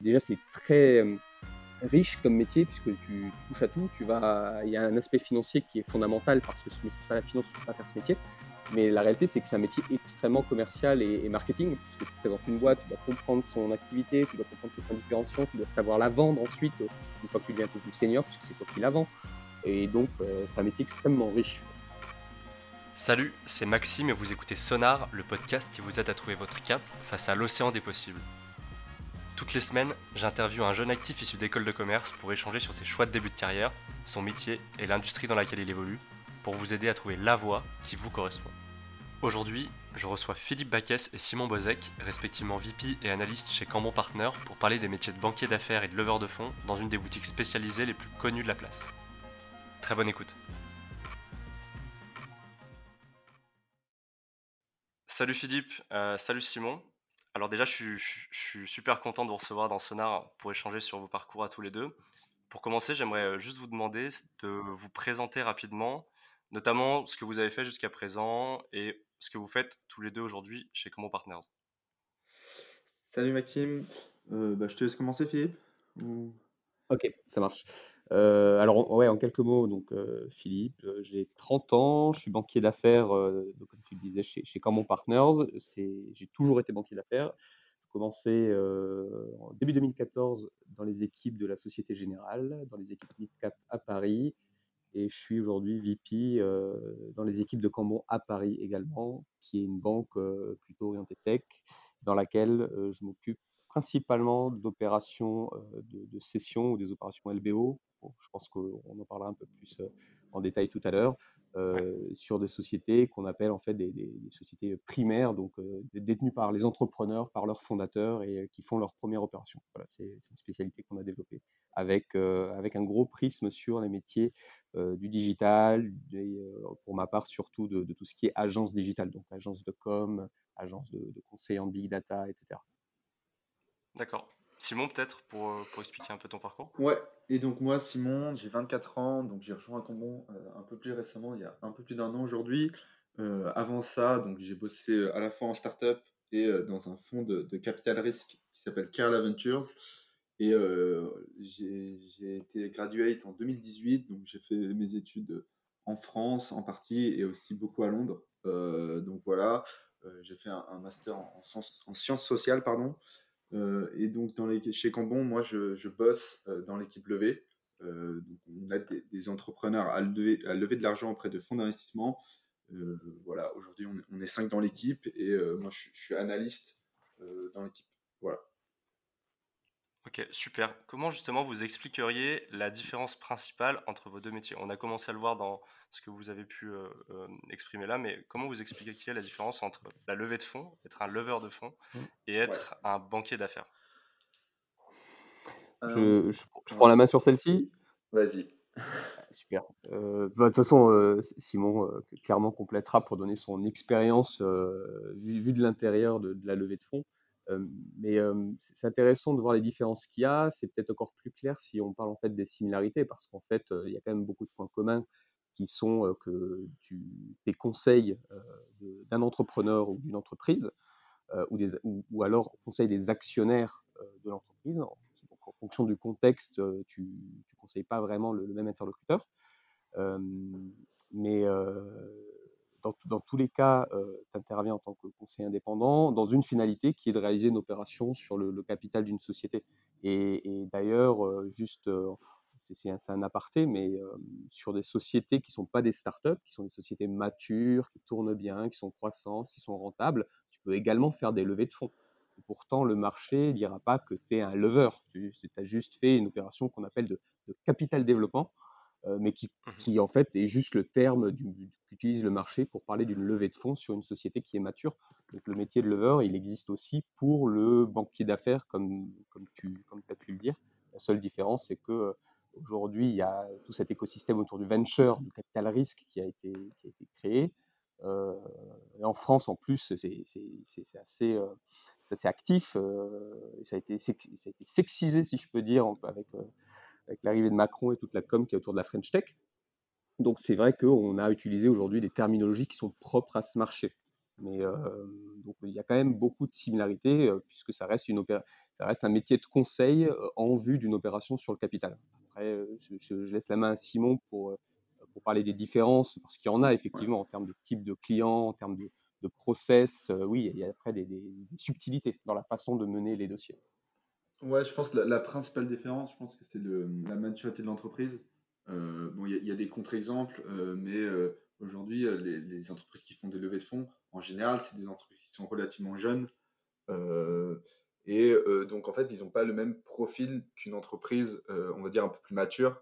Déjà, c'est très riche comme métier puisque tu touches à tout. Tu vas, il y a un aspect financier qui est fondamental parce que pas la finance, tu ne peux pas faire ce métier. Mais la réalité, c'est que c'est un métier extrêmement commercial et, marketing, puisque tu présentes une boîte, tu dois comprendre son activité, tu dois comprendre ses points tu dois savoir la vendre ensuite, une fois que tu deviens un peu plus senior, puisque c'est toi qui la vends. Et donc, euh, c'est un métier extrêmement riche. Salut, c'est Maxime et vous écoutez Sonar, le podcast qui vous aide à trouver votre cap face à l'océan des possibles. Toutes les semaines, j'interviewe un jeune actif issu d'école de commerce pour échanger sur ses choix de début de carrière, son métier et l'industrie dans laquelle il évolue, pour vous aider à trouver la voie qui vous correspond. Aujourd'hui, je reçois Philippe Baquès et Simon Bozek, respectivement VP et analyste chez Cambon Partner, pour parler des métiers de banquier d'affaires et de leveur de fonds dans une des boutiques spécialisées les plus connues de la place. Très bonne écoute. Salut Philippe, euh, salut Simon. Alors déjà, je suis, super content de vous recevoir dans Sonar pour échanger sur vos parcours à tous les deux. Pour commencer, j'aimerais euh, juste vous demander de vous présenter rapidement, notamment ce que vous avez fait jusqu'à présent et ce que vous faites tous les deux aujourd'hui chez Comment Partners. Salut Maxime, euh, bah, je te laisse commencer Philippe. Ok, ça marche. Alors, ouais, en quelques mots, donc Philippe, j'ai 30 ans, je suis banquier d'affaires, comme tu le disais, chez, Common Partners. J'ai toujours été banquier d'affaires. J'ai commencé en début 2014 dans les équipes de la Société Générale, dans les équipes MidCap à Paris. Et je suis aujourd'hui VP dans les équipes de Cambon à Paris également, qui est une banque plutôt orientée tech, dans laquelle je m'occupe principalement d'opérations de, de, cession ou des opérations LBO je pense qu'on en parlera un peu plus en détail tout à l'heure, euh, sur des sociétés qu'on appelle en fait des, sociétés primaires, donc euh, détenues par les entrepreneurs, par leurs fondateurs et qui font leur première opération. Voilà, c'est une spécialité qu'on a développée avec, avec un gros prisme sur les métiers du digital, pour ma part surtout de, tout ce qui est agence digitale, donc agence de com, agence de, de conseil en big data, etc. D'accord. Simon, peut-être, pour, euh, pour, expliquer un peu ton parcours? Ouais, et donc moi, Simon, j'ai 24 ans, donc j'ai rejoint Cambon euh, un peu plus récemment, il y a un peu plus d'un an aujourd'hui. Euh, avant ça, donc j'ai bossé à la fois en startup et dans un fonds de, capital risque qui s'appelle Carl Ventures. Et j'ai été graduate en 2018, donc j'ai fait mes études en France en partie et aussi beaucoup à Londres. donc voilà, j'ai fait un, master en, en, sciences sociales, pardon. Euh, et donc, dans les, chez Cambon, moi, je, bosse euh, dans l'équipe levée. Euh, donc on a des, entrepreneurs à lever, de l'argent auprès de fonds d'investissement. voilà, aujourd'hui, on, on, est cinq dans l'équipe et moi, je, je, suis analyste dans l'équipe. Voilà. Ok, super. Comment justement vous expliqueriez la différence principale entre vos deux métiers? On a commencé à le voir dans ce que vous avez pu euh, euh, exprimer là, mais comment vous expliqueriez la différence entre la levée de fonds, être un leveur de fonds, mmh. et être un banquier d'affaires? Je, je, prends la main sur celle-ci. Vas-y. Super. Euh, bah, de toute façon, Simon clairement complétera pour donner son expérience vue de l'intérieur de, de, la levée de fonds mais c'est intéressant de voir les différences qu'il y a. C'est peut-être encore plus clair si on parle en fait des similarités, parce qu'en fait, il y a quand même beaucoup de points communs qui sont que tu, tes conseils d'un entrepreneur ou d'une entreprise, ou, des, ou, alors conseil des actionnaires de l'entreprise. En, fonction du contexte, tu ne conseilles pas vraiment le, le même interlocuteur. mais dans, tous les cas, euh, tu interviens en tant que conseiller indépendant dans une finalité qui est de réaliser une opération sur le, capital d'une société. Et, d'ailleurs, juste, c'est un, aparté, mais sur des sociétés qui ne sont pas des startups, qui sont des sociétés matures, qui tournent bien, qui sont croissantes, qui sont rentables, tu peux également faire des levées de fonds. pourtant, le marché ne dira pas que tu es un lever. Tu as juste fait une opération qu'on appelle de, capital développement mais qui, mmh qui, en fait est juste le terme qu'utilise le marché pour parler d'une levée de fonds sur une société qui est mature. Donc le métier de lever, il existe aussi pour le banquier d'affaires, comme, comme, tu, comme as pu le dire. La seule différence, c'est que euh, aujourd'hui, il y a tout cet écosystème autour du venture, du capital risque qui a été, qui a été créé. Euh, et en France, en plus, c'est assez, euh, assez, actif. Euh, ça, a été, ça, a été, sexisé, si je peux dire, avec avec l'arrivée de Macron et toute la com qui est autour de la French Tech. Donc c'est vrai qu'on a utilisé aujourd'hui des terminologies qui sont propres à ce marché. Mais donc il y a quand même beaucoup de similarités puisque ça reste, un métier de conseil en vue d'une opération sur le capital. Après, je, laisse la main à Simon pour, parler des différences, parce qu'il y en a effectivement en termes de type de client, en termes de, process. oui, il y a après des, subtilités dans la façon de mener les dossiers. Ouais, je pense que la, principale différence, je pense que c'est la maturité de l'entreprise. bon, il y, a des contre-exemples, mais aujourd'hui, les, les, entreprises qui font des levées de fonds, en général, c'est des entreprises qui sont relativement jeunes. Euh, et euh, donc, en fait, ils n'ont pas le même profil qu'une entreprise, euh, on va dire, un peu plus mature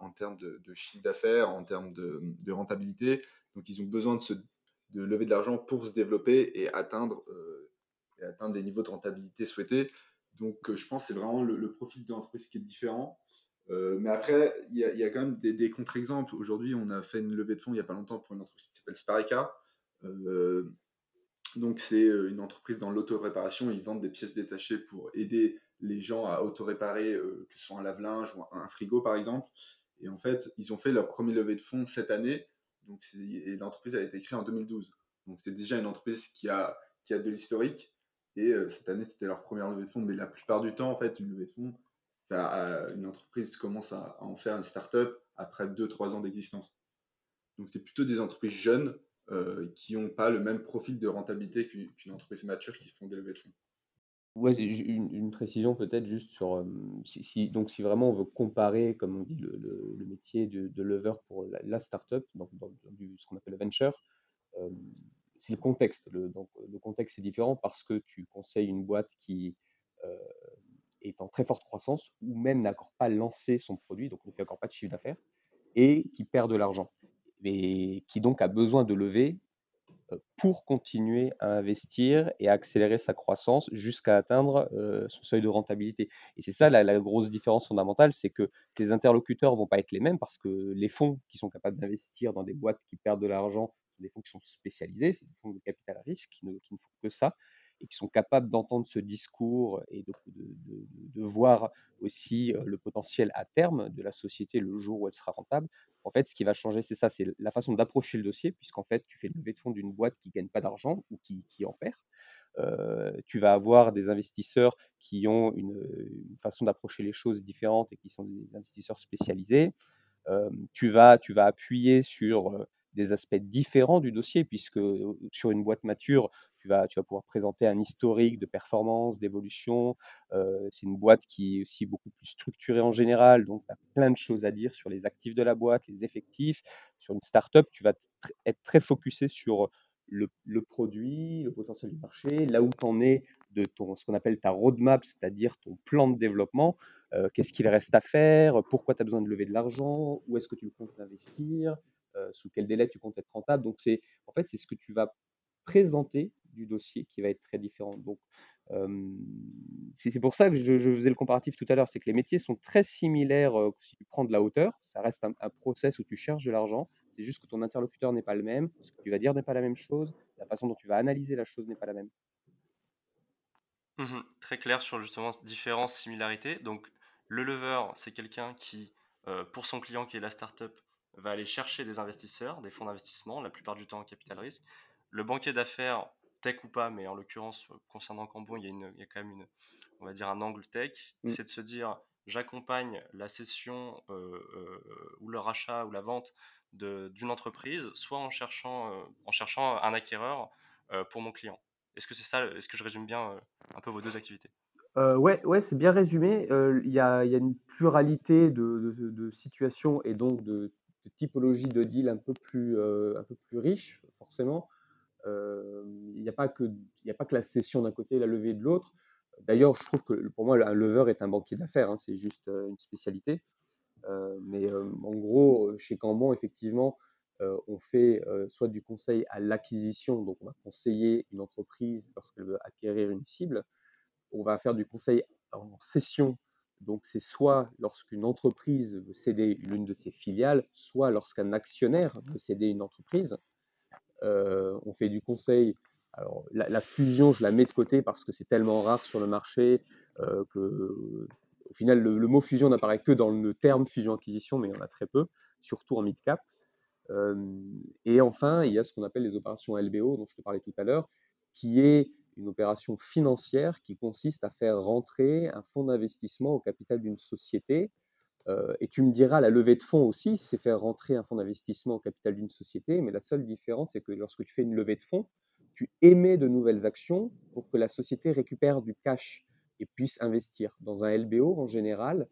en termes de, chiffre d'affaires, en termes de, rentabilité. Donc, ils ont besoin de, se, de lever de l'argent pour se développer et atteindre, et atteindre des niveaux de rentabilité souhaités. Donc, je pense que c'est vraiment le, profil de l'entreprise qui est différent. mais après, il y, a quand même des, contre-exemples. Aujourd'hui, on a fait une levée de fonds il n'y a pas longtemps pour une entreprise qui s'appelle Sparica. Euh, donc c'est euh, une entreprise dans l'auto-réparation, ils vendent des pièces détachées pour aider les gens à auto-réparer, euh, que ce soit un lave-linge ou un frigo par exemple. Et en fait, ils ont fait leur premier levée de fonds cette année, donc et l'entreprise a été créée en 2012. Donc c'est déjà une entreprise qui a, qui a de l'historique, et cette année c'était leur première levée de fonds, mais la plupart du temps en fait, une levée de fonds, ça, une entreprise commence à, en faire une start-up après 2-3 ans d'existence. Donc c'est plutôt des entreprises jeunes euh, qui n'ont pas le même profil de rentabilité qu'une entreprise mature qui font des levées de fonds. Ouais, une, précision peut-être juste sur euh, donc si vraiment on veut comparer, comme on dit, le, métier de, de lever pour la, la startup, donc dans, ce qu'on appelle le venture, euh, c'est le contexte. Le, contexte est différent parce que tu conseilles une boîte qui est en très forte croissance ou même n'a encore pas lancé son produit, donc ne fait encore pas de chiffre d'affaires et qui perd de l'argent et qui donc a besoin de lever pour continuer à investir et à accélérer sa croissance jusqu'à atteindre son seuil de rentabilité. Et c'est ça la, grosse différence fondamentale, c'est que tes interlocuteurs vont pas être les mêmes parce que les fonds qui sont capables d'investir dans des boîtes qui perdent de l'argent, des fonds qui sont spécialisés, c'est des fonds de capital à risque qui ne, font que ça et qui sont capables d'entendre ce discours et de, voir aussi le potentiel à terme de la société le jour où elle sera rentable. En fait, ce qui va changer, c'est ça, c'est la façon d'approcher le dossier, puisqu'en fait, tu fais une levée de fonds d'une boîte qui ne gagne pas d'argent ou qui, en perd. Euh, tu vas avoir des investisseurs qui ont une, façon d'approcher les choses différentes et qui sont des investisseurs spécialisés. Euh, tu, vas, tu vas appuyer sur des aspects différents du dossier, puisque sur une boîte mature, tu vas, tu vas pouvoir présenter un historique de performance, d'évolution. C'est une boîte qui est aussi beaucoup plus structurée en général, donc tu as plein de choses à dire sur les actifs de la boîte, les effectifs. Sur une startup, tu vas être très focusé sur le, produit, le potentiel du marché, là où tu en es de ton, ce qu'on appelle ta roadmap, c'est-à-dire ton plan de développement. Qu'est-ce qu'il reste à faire Pourquoi tu as besoin de lever de l'argent Où est-ce que tu comptes investir Sous quel délai tu comptes être rentable Donc, c'est en fait, c'est ce que tu vas présenter du dossier qui va être très différent. Donc, c'est pour ça que je, faisais le comparatif tout à l'heure, c'est que les métiers sont très similaires si tu prends de la hauteur, ça reste un, process où tu cherches de l'argent, c'est juste que ton interlocuteur n'est pas le même, ce que tu vas dire n'est pas la même chose, la façon dont tu vas analyser la chose n'est pas la même. Mmh très clair sur justement différentes similarités. Donc, le lever, c'est quelqu'un qui, pour son client qui est la startup, va aller chercher des investisseurs, des fonds d'investissement, la plupart du temps en capital risque. Le banquier d'affaires, tech ou pas, mais en l'occurrence, concernant Cambon, il y, a une, il y a quand même une, on va dire un angle tech, mm. c'est de se dire j'accompagne la cession euh, euh, ou le rachat ou la vente d'une entreprise, soit en cherchant, euh, en cherchant un acquéreur pour mon client. Est-ce que c'est ça Est-ce que je résume bien un peu vos deux activités? Ouais, ouais, c'est bien résumé. Il y, a, y, a, une pluralité de, de, de, situations et donc de, de typologies de deals un peu plus, un peu plus riches, forcément. Il n'y a, pas que, a pas que la cession d'un côté et la levée de l'autre. D'ailleurs, je trouve que pour moi, un lever est un banquier d'affaires, hein, c'est juste une spécialité. mais en gros, chez Cambon, effectivement, on fait soit du conseil à l'acquisition, donc on va conseiller une entreprise lorsqu'elle veut acquérir une cible. On va faire du conseil en cession, donc c'est soit lorsqu'une entreprise veut céder l'une de ses filiales, soit lorsqu'un actionnaire veut céder une entreprise. Euh, on fait du conseil. Alors, la, fusion, je la mets de côté parce que c'est tellement rare sur le marché euh, que, au final, le, mot fusion n'apparaît que dans le terme fusion-acquisition, mais il y en a très peu, surtout en mid-cap. et enfin, il y a ce qu'on appelle les opérations LBO, dont je te parlais tout à l'heure, qui est une opération financière qui consiste à faire rentrer un fonds d'investissement au capital d'une société. et tu me diras, la levée de fonds aussi, c'est faire rentrer un fonds d'investissement au capital d'une société, mais la seule différence, c'est que lorsque tu fais une levée de fonds, tu émets de nouvelles actions pour que la société récupère du cash et puisse investir. Dans un LBO, en général,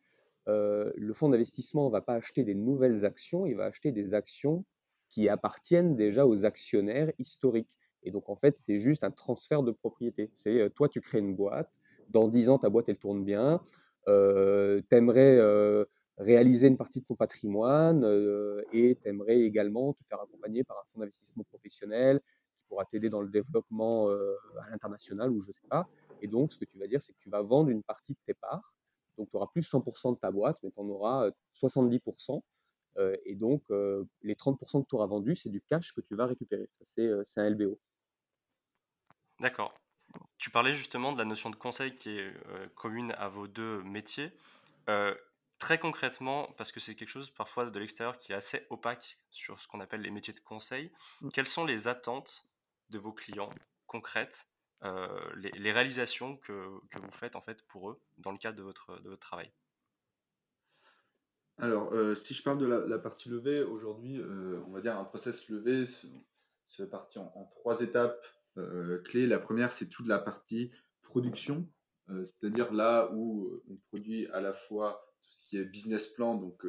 euh, le fonds d'investissement ne va pas acheter des nouvelles actions, il va acheter des actions qui appartiennent déjà aux actionnaires historiques. Et donc, en fait, c'est juste un transfert de propriété. C'est euh, toi, tu crées une boîte, dans 10 ans, ta boîte, elle tourne bien, euh, tu aimerais euh, réaliser une partie de ton patrimoine et tu aimerais également te faire accompagner par un fonds d'investissement professionnel pourra t'aider dans le développement euh, à l'international ou je sais pas. Et donc, ce que tu vas dire, c'est que tu vas vendre une partie de tes parts. Donc, tu n'auras plus 100% de ta boîte, mais tu en auras 70%. Euh, euh, et donc, les 30% que tu auras vendus, c'est du cash que tu vas récupérer. C'est un LBO. D'accord. Tu parlais justement de la notion de conseil qui est commune à vos deux métiers. Très concrètement, parce que c'est quelque chose parfois de l'extérieur qui est assez opaque sur ce qu'on appelle les métiers de conseil, mmh. quelles sont les attentes de vos clients concrètes, euh, les, réalisations que, vous faites en fait pour eux dans le cadre de votre, de votre travail? Alors, euh, si je parle de la, partie levée, aujourd'hui, euh, on va dire un process levé se, se partit en, trois étapes clés. La première, c'est toute la partie production, c'est-à-dire là où on produit à la fois tout ce qui est business plan, donc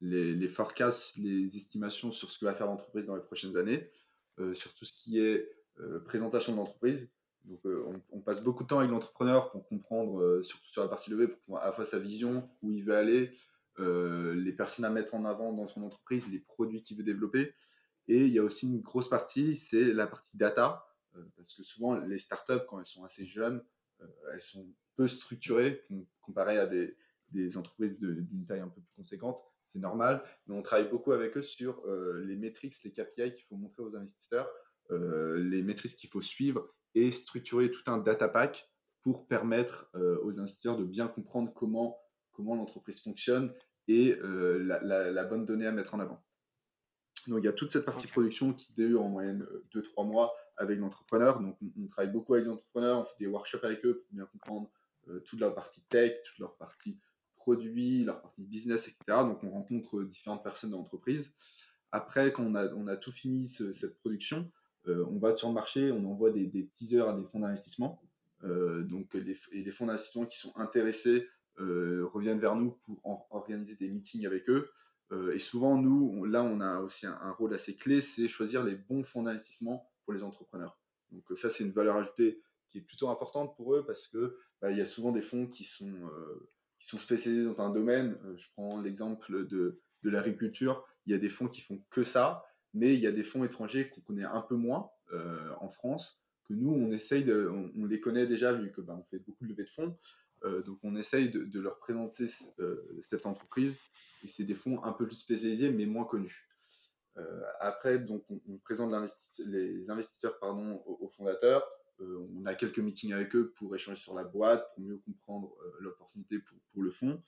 les, forecasts, les estimations sur ce que va faire l'entreprise dans les prochaines années, sur tout ce qui est euh, présentation de l'entreprise. Donc, euh, on, passe beaucoup de temps avec l'entrepreneur pour comprendre, euh, surtout sur la partie levée, pour comprendre à la fois sa vision, où il veut aller, les personnes à mettre en avant dans son entreprise, les produits qu'il veut développer. Et il y a aussi une grosse partie, c'est la partie data, parce que souvent les startups, quand elles sont assez jeunes, elles sont peu structurées comparées à des, des entreprises d'une taille un peu plus conséquente. C'est normal, mais on travaille beaucoup avec eux sur les métriques, les KPI qu'il faut montrer aux investisseurs euh, les maîtrises qu'il faut suivre et structurer tout un data pack pour permettre euh, aux investisseurs de bien comprendre comment, comment l'entreprise fonctionne et euh, la, bonne donnée à mettre en avant. Donc il y a toute cette partie production qui dure en moyenne 2-3 mois avec l'entrepreneur. Donc on, travaille beaucoup avec les entrepreneurs, on fait des workshops avec eux pour bien comprendre toute leur partie tech, toute leur partie produit, leur partie business, etc. Donc on rencontre différentes personnes dans l'entreprise. Après, quand on a, tout fini cette production, euh, on va sur le marché, on envoie des, teasers à des fonds d'investissement. Euh, donc, les, et les fonds d'investissement qui sont intéressés euh, reviennent vers nous pour organiser des meetings avec eux. et souvent, nous, là, on a aussi un, rôle assez clé, c'est choisir les bons fonds d'investissement pour les entrepreneurs. Donc ça, c'est une valeur ajoutée qui est plutôt importante pour eux parce que bah, il y a souvent des fonds qui sont, qui sont spécialisés dans un domaine. je prends l'exemple de, de l'agriculture. Il y a des fonds qui font que ça mais il y a des fonds étrangers qu'on connaît un peu moins euh, en France, que nous, on essaye de, on, les connaît déjà vu que bah, on fait beaucoup de levées de fonds, euh, donc on essaye de, leur présenter euh, cette entreprise, et c'est des fonds un peu plus spécialisés, mais moins connus. Après, donc on, présente les investisseurs pardon, aux, fondateurs, on a quelques meetings avec eux pour échanger sur la boîte, pour mieux comprendre l'opportunité pour, pour, le fonds.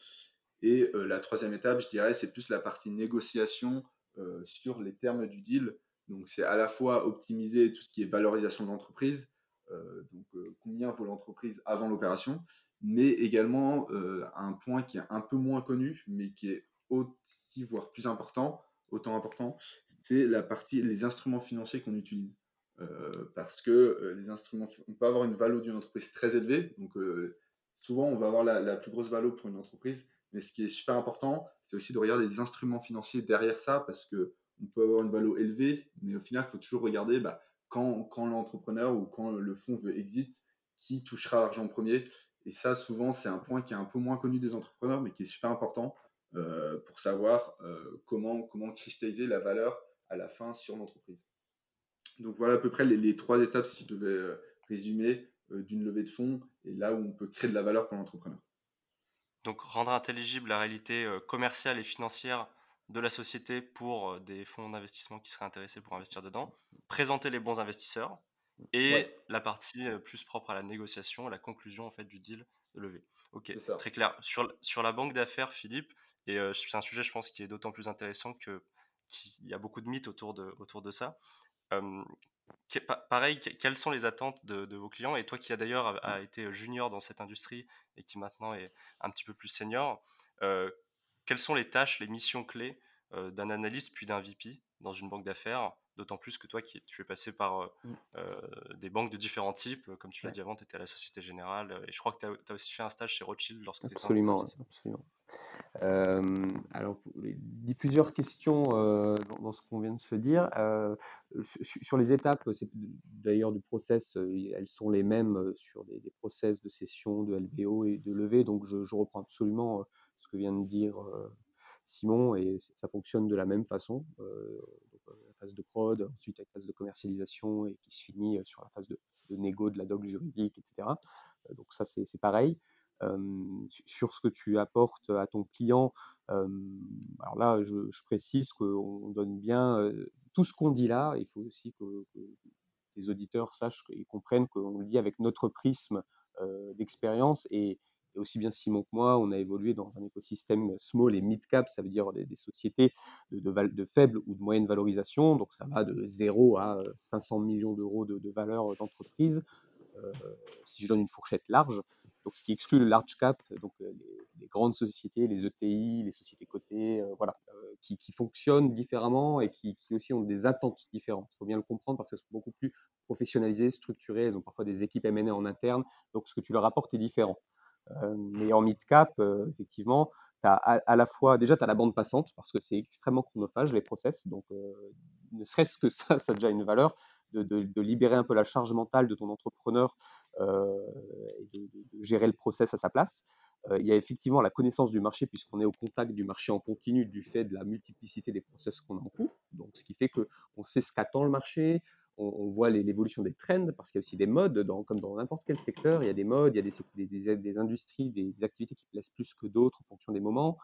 Et la troisième étape, je dirais, c'est plus la partie négociation euh, sur les termes du deal. Donc, c'est à la fois optimiser tout ce qui est valorisation de l'entreprise, euh, donc euh, combien vaut l'entreprise avant l'opération, mais également un point qui est un peu moins connu, mais qui est aussi, voire plus important, autant important, c'est la partie, les instruments financiers qu'on utilise. parce que les instruments, on peut avoir une valeur d'une entreprise très élevée, donc souvent on va avoir la, plus grosse valeur pour une entreprise, mais ce qui est super important, c'est aussi de regarder les instruments financiers derrière ça, parce que on peut avoir une valeur élevée, mais au final, il faut toujours regarder bah, quand, quand l'entrepreneur ou quand le fonds veut exit, qui touchera l'argent en premier. Et ça, souvent, c'est un point qui est un peu moins connu des entrepreneurs, mais qui est super important euh, pour savoir euh, comment, comment cristalliser la valeur à la fin sur l'entreprise. Donc voilà à peu près les, trois étapes, si je devais euh, résumer, d'une levée de fonds et là où on peut créer de la valeur pour l'entrepreneur. Donc rendre intelligible la réalité commerciale et financière de la société pour des fonds d'investissement qui seraient intéressés pour investir dedans, présenter les bons investisseurs et la partie plus propre à la négociation, la conclusion en fait du deal de levée. Ok, très clair. Sur, sur la banque d'affaires, Philippe, et c'est un sujet je pense qui est d'autant plus intéressant que il y a beaucoup de mythes autour de, autour de ça. pareil, quelles sont les attentes de, vos clients? Et toi qui as d'ailleurs a, été junior dans cette industrie et qui maintenant est un petit peu plus senior, quelles sont les tâches, les missions clés d'un analyste puis d'un VP dans une banque d'affaires D'autant plus que toi, qui, tu es passé par mmh. des banques de différents types, comme tu l'as dit avant, tu étais à la Société Générale, et je crois que tu as, aussi fait un stage chez Rothschild lorsque tu étais en Absolument, alors, il y a plusieurs questions dans, ce qu'on vient de se dire. sur les étapes, d'ailleurs du process, elles sont les mêmes sur des, process de session, de LBO et de levée, donc je, reprends absolument ce que vient de dire Simon, et ça fonctionne de la même façon. De prod, ensuite la phase de commercialisation, et qui se finit sur la phase de, de négo, de la doc juridique, etc. donc ça, c'est pareil sur ce que tu apportes à ton client. alors là, je, précise qu'on donne bien tout ce qu'on dit là. Il faut aussi que, les auditeurs sachent et comprennent qu'on le dit avec notre prisme d'expérience et, aussi bien Simon que moi, on a évolué dans un écosystème small et mid-cap, ça veut dire des, sociétés de, faible ou de moyenne valorisation, donc ça va de 0 à 500 millions d'euros de, valeur d'entreprise, si je donne une fourchette large donc ce qui exclut le large cap, donc euh, les, grandes sociétés, les ETI, les sociétés cotées, euh, voilà, euh, qui, fonctionnent différemment et qui, aussi ont des attentes différentes. Il faut bien le comprendre parce qu'elles sont beaucoup plus professionnalisées, structurées, elles ont parfois des équipes M&A en interne, donc ce que tu leur apportes est différent. Mais en mid-cap, effectivement, as à, la fois, déjà, tu as la bande passante parce que c'est extrêmement chronophage, les process, donc ne serait-ce que ça, ça a déjà une valeur de, libérer un peu la charge mentale de ton entrepreneur euh, et de, gérer le process à sa place. Euh, il y a effectivement la connaissance du marché puisqu'on est au contact du marché en continu du fait de la multiplicité des process qu'on a en cours. Donc, ce qui fait qu'on sait ce qu'attend le marché, on, voit l'évolution des trends, parce qu'il y a aussi des modes, dans, comme dans n'importe quel secteur, il y a des modes, il y a des, des, des industries, des, activités qui plaisent plus que d'autres en fonction des moments.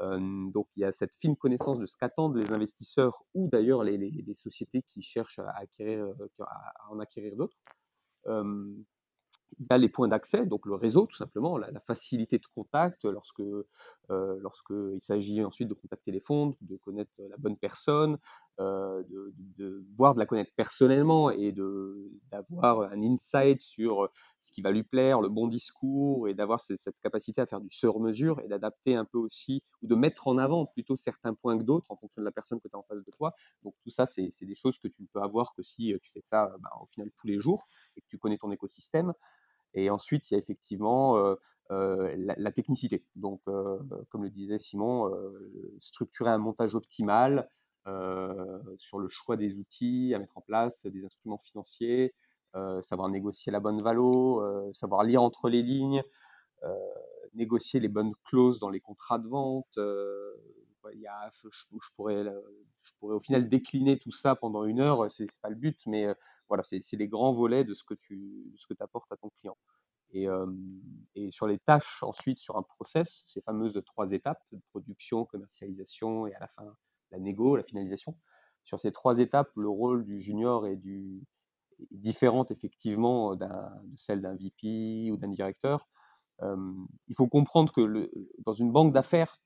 Euh, donc il y a cette fine connaissance de ce qu'attendent les investisseurs ou d'ailleurs les, les, sociétés qui cherchent à, acquérir, à en acquérir d'autres. Euh, il y a les points d'accès, donc le réseau tout simplement, la, facilité de contact lorsque euh, lorsqu'il s'agit ensuite de contacter les fonds, de connaître la bonne personne, euh, de, voir de la connaître personnellement et d'avoir un insight sur ce qui va lui plaire, le bon discours et d'avoir cette capacité à faire du sur-mesure et d'adapter un peu aussi ou de mettre en avant plutôt certains points que d'autres en fonction de la personne que tu as en face de toi. Donc tout ça, c'est des choses que tu ne peux avoir que si tu fais ça bah, au final tous les jours et que tu connais ton écosystème. Et ensuite, il y a effectivement la, technicité. Donc, comme le disait Simon, structurer un montage optimal sur le choix des outils à mettre en place, des instruments financiers, savoir négocier la bonne valo, savoir lire entre les lignes, négocier les bonnes clauses dans les contrats de vente. Il y a, je, pourrais, je pourrais au final décliner tout ça pendant une heure, c'est pas le but, mais voilà, c'est les grands volets de ce que tu ce que apportes à ton client. Et, et, sur les tâches ensuite sur un process, ces fameuses trois étapes production, commercialisation et à la fin la négo, la finalisation. Sur ces trois étapes, le rôle du junior est, du, est différent effectivement de celle d'un VP ou d'un directeur. il faut comprendre que dans une banque d'affaires,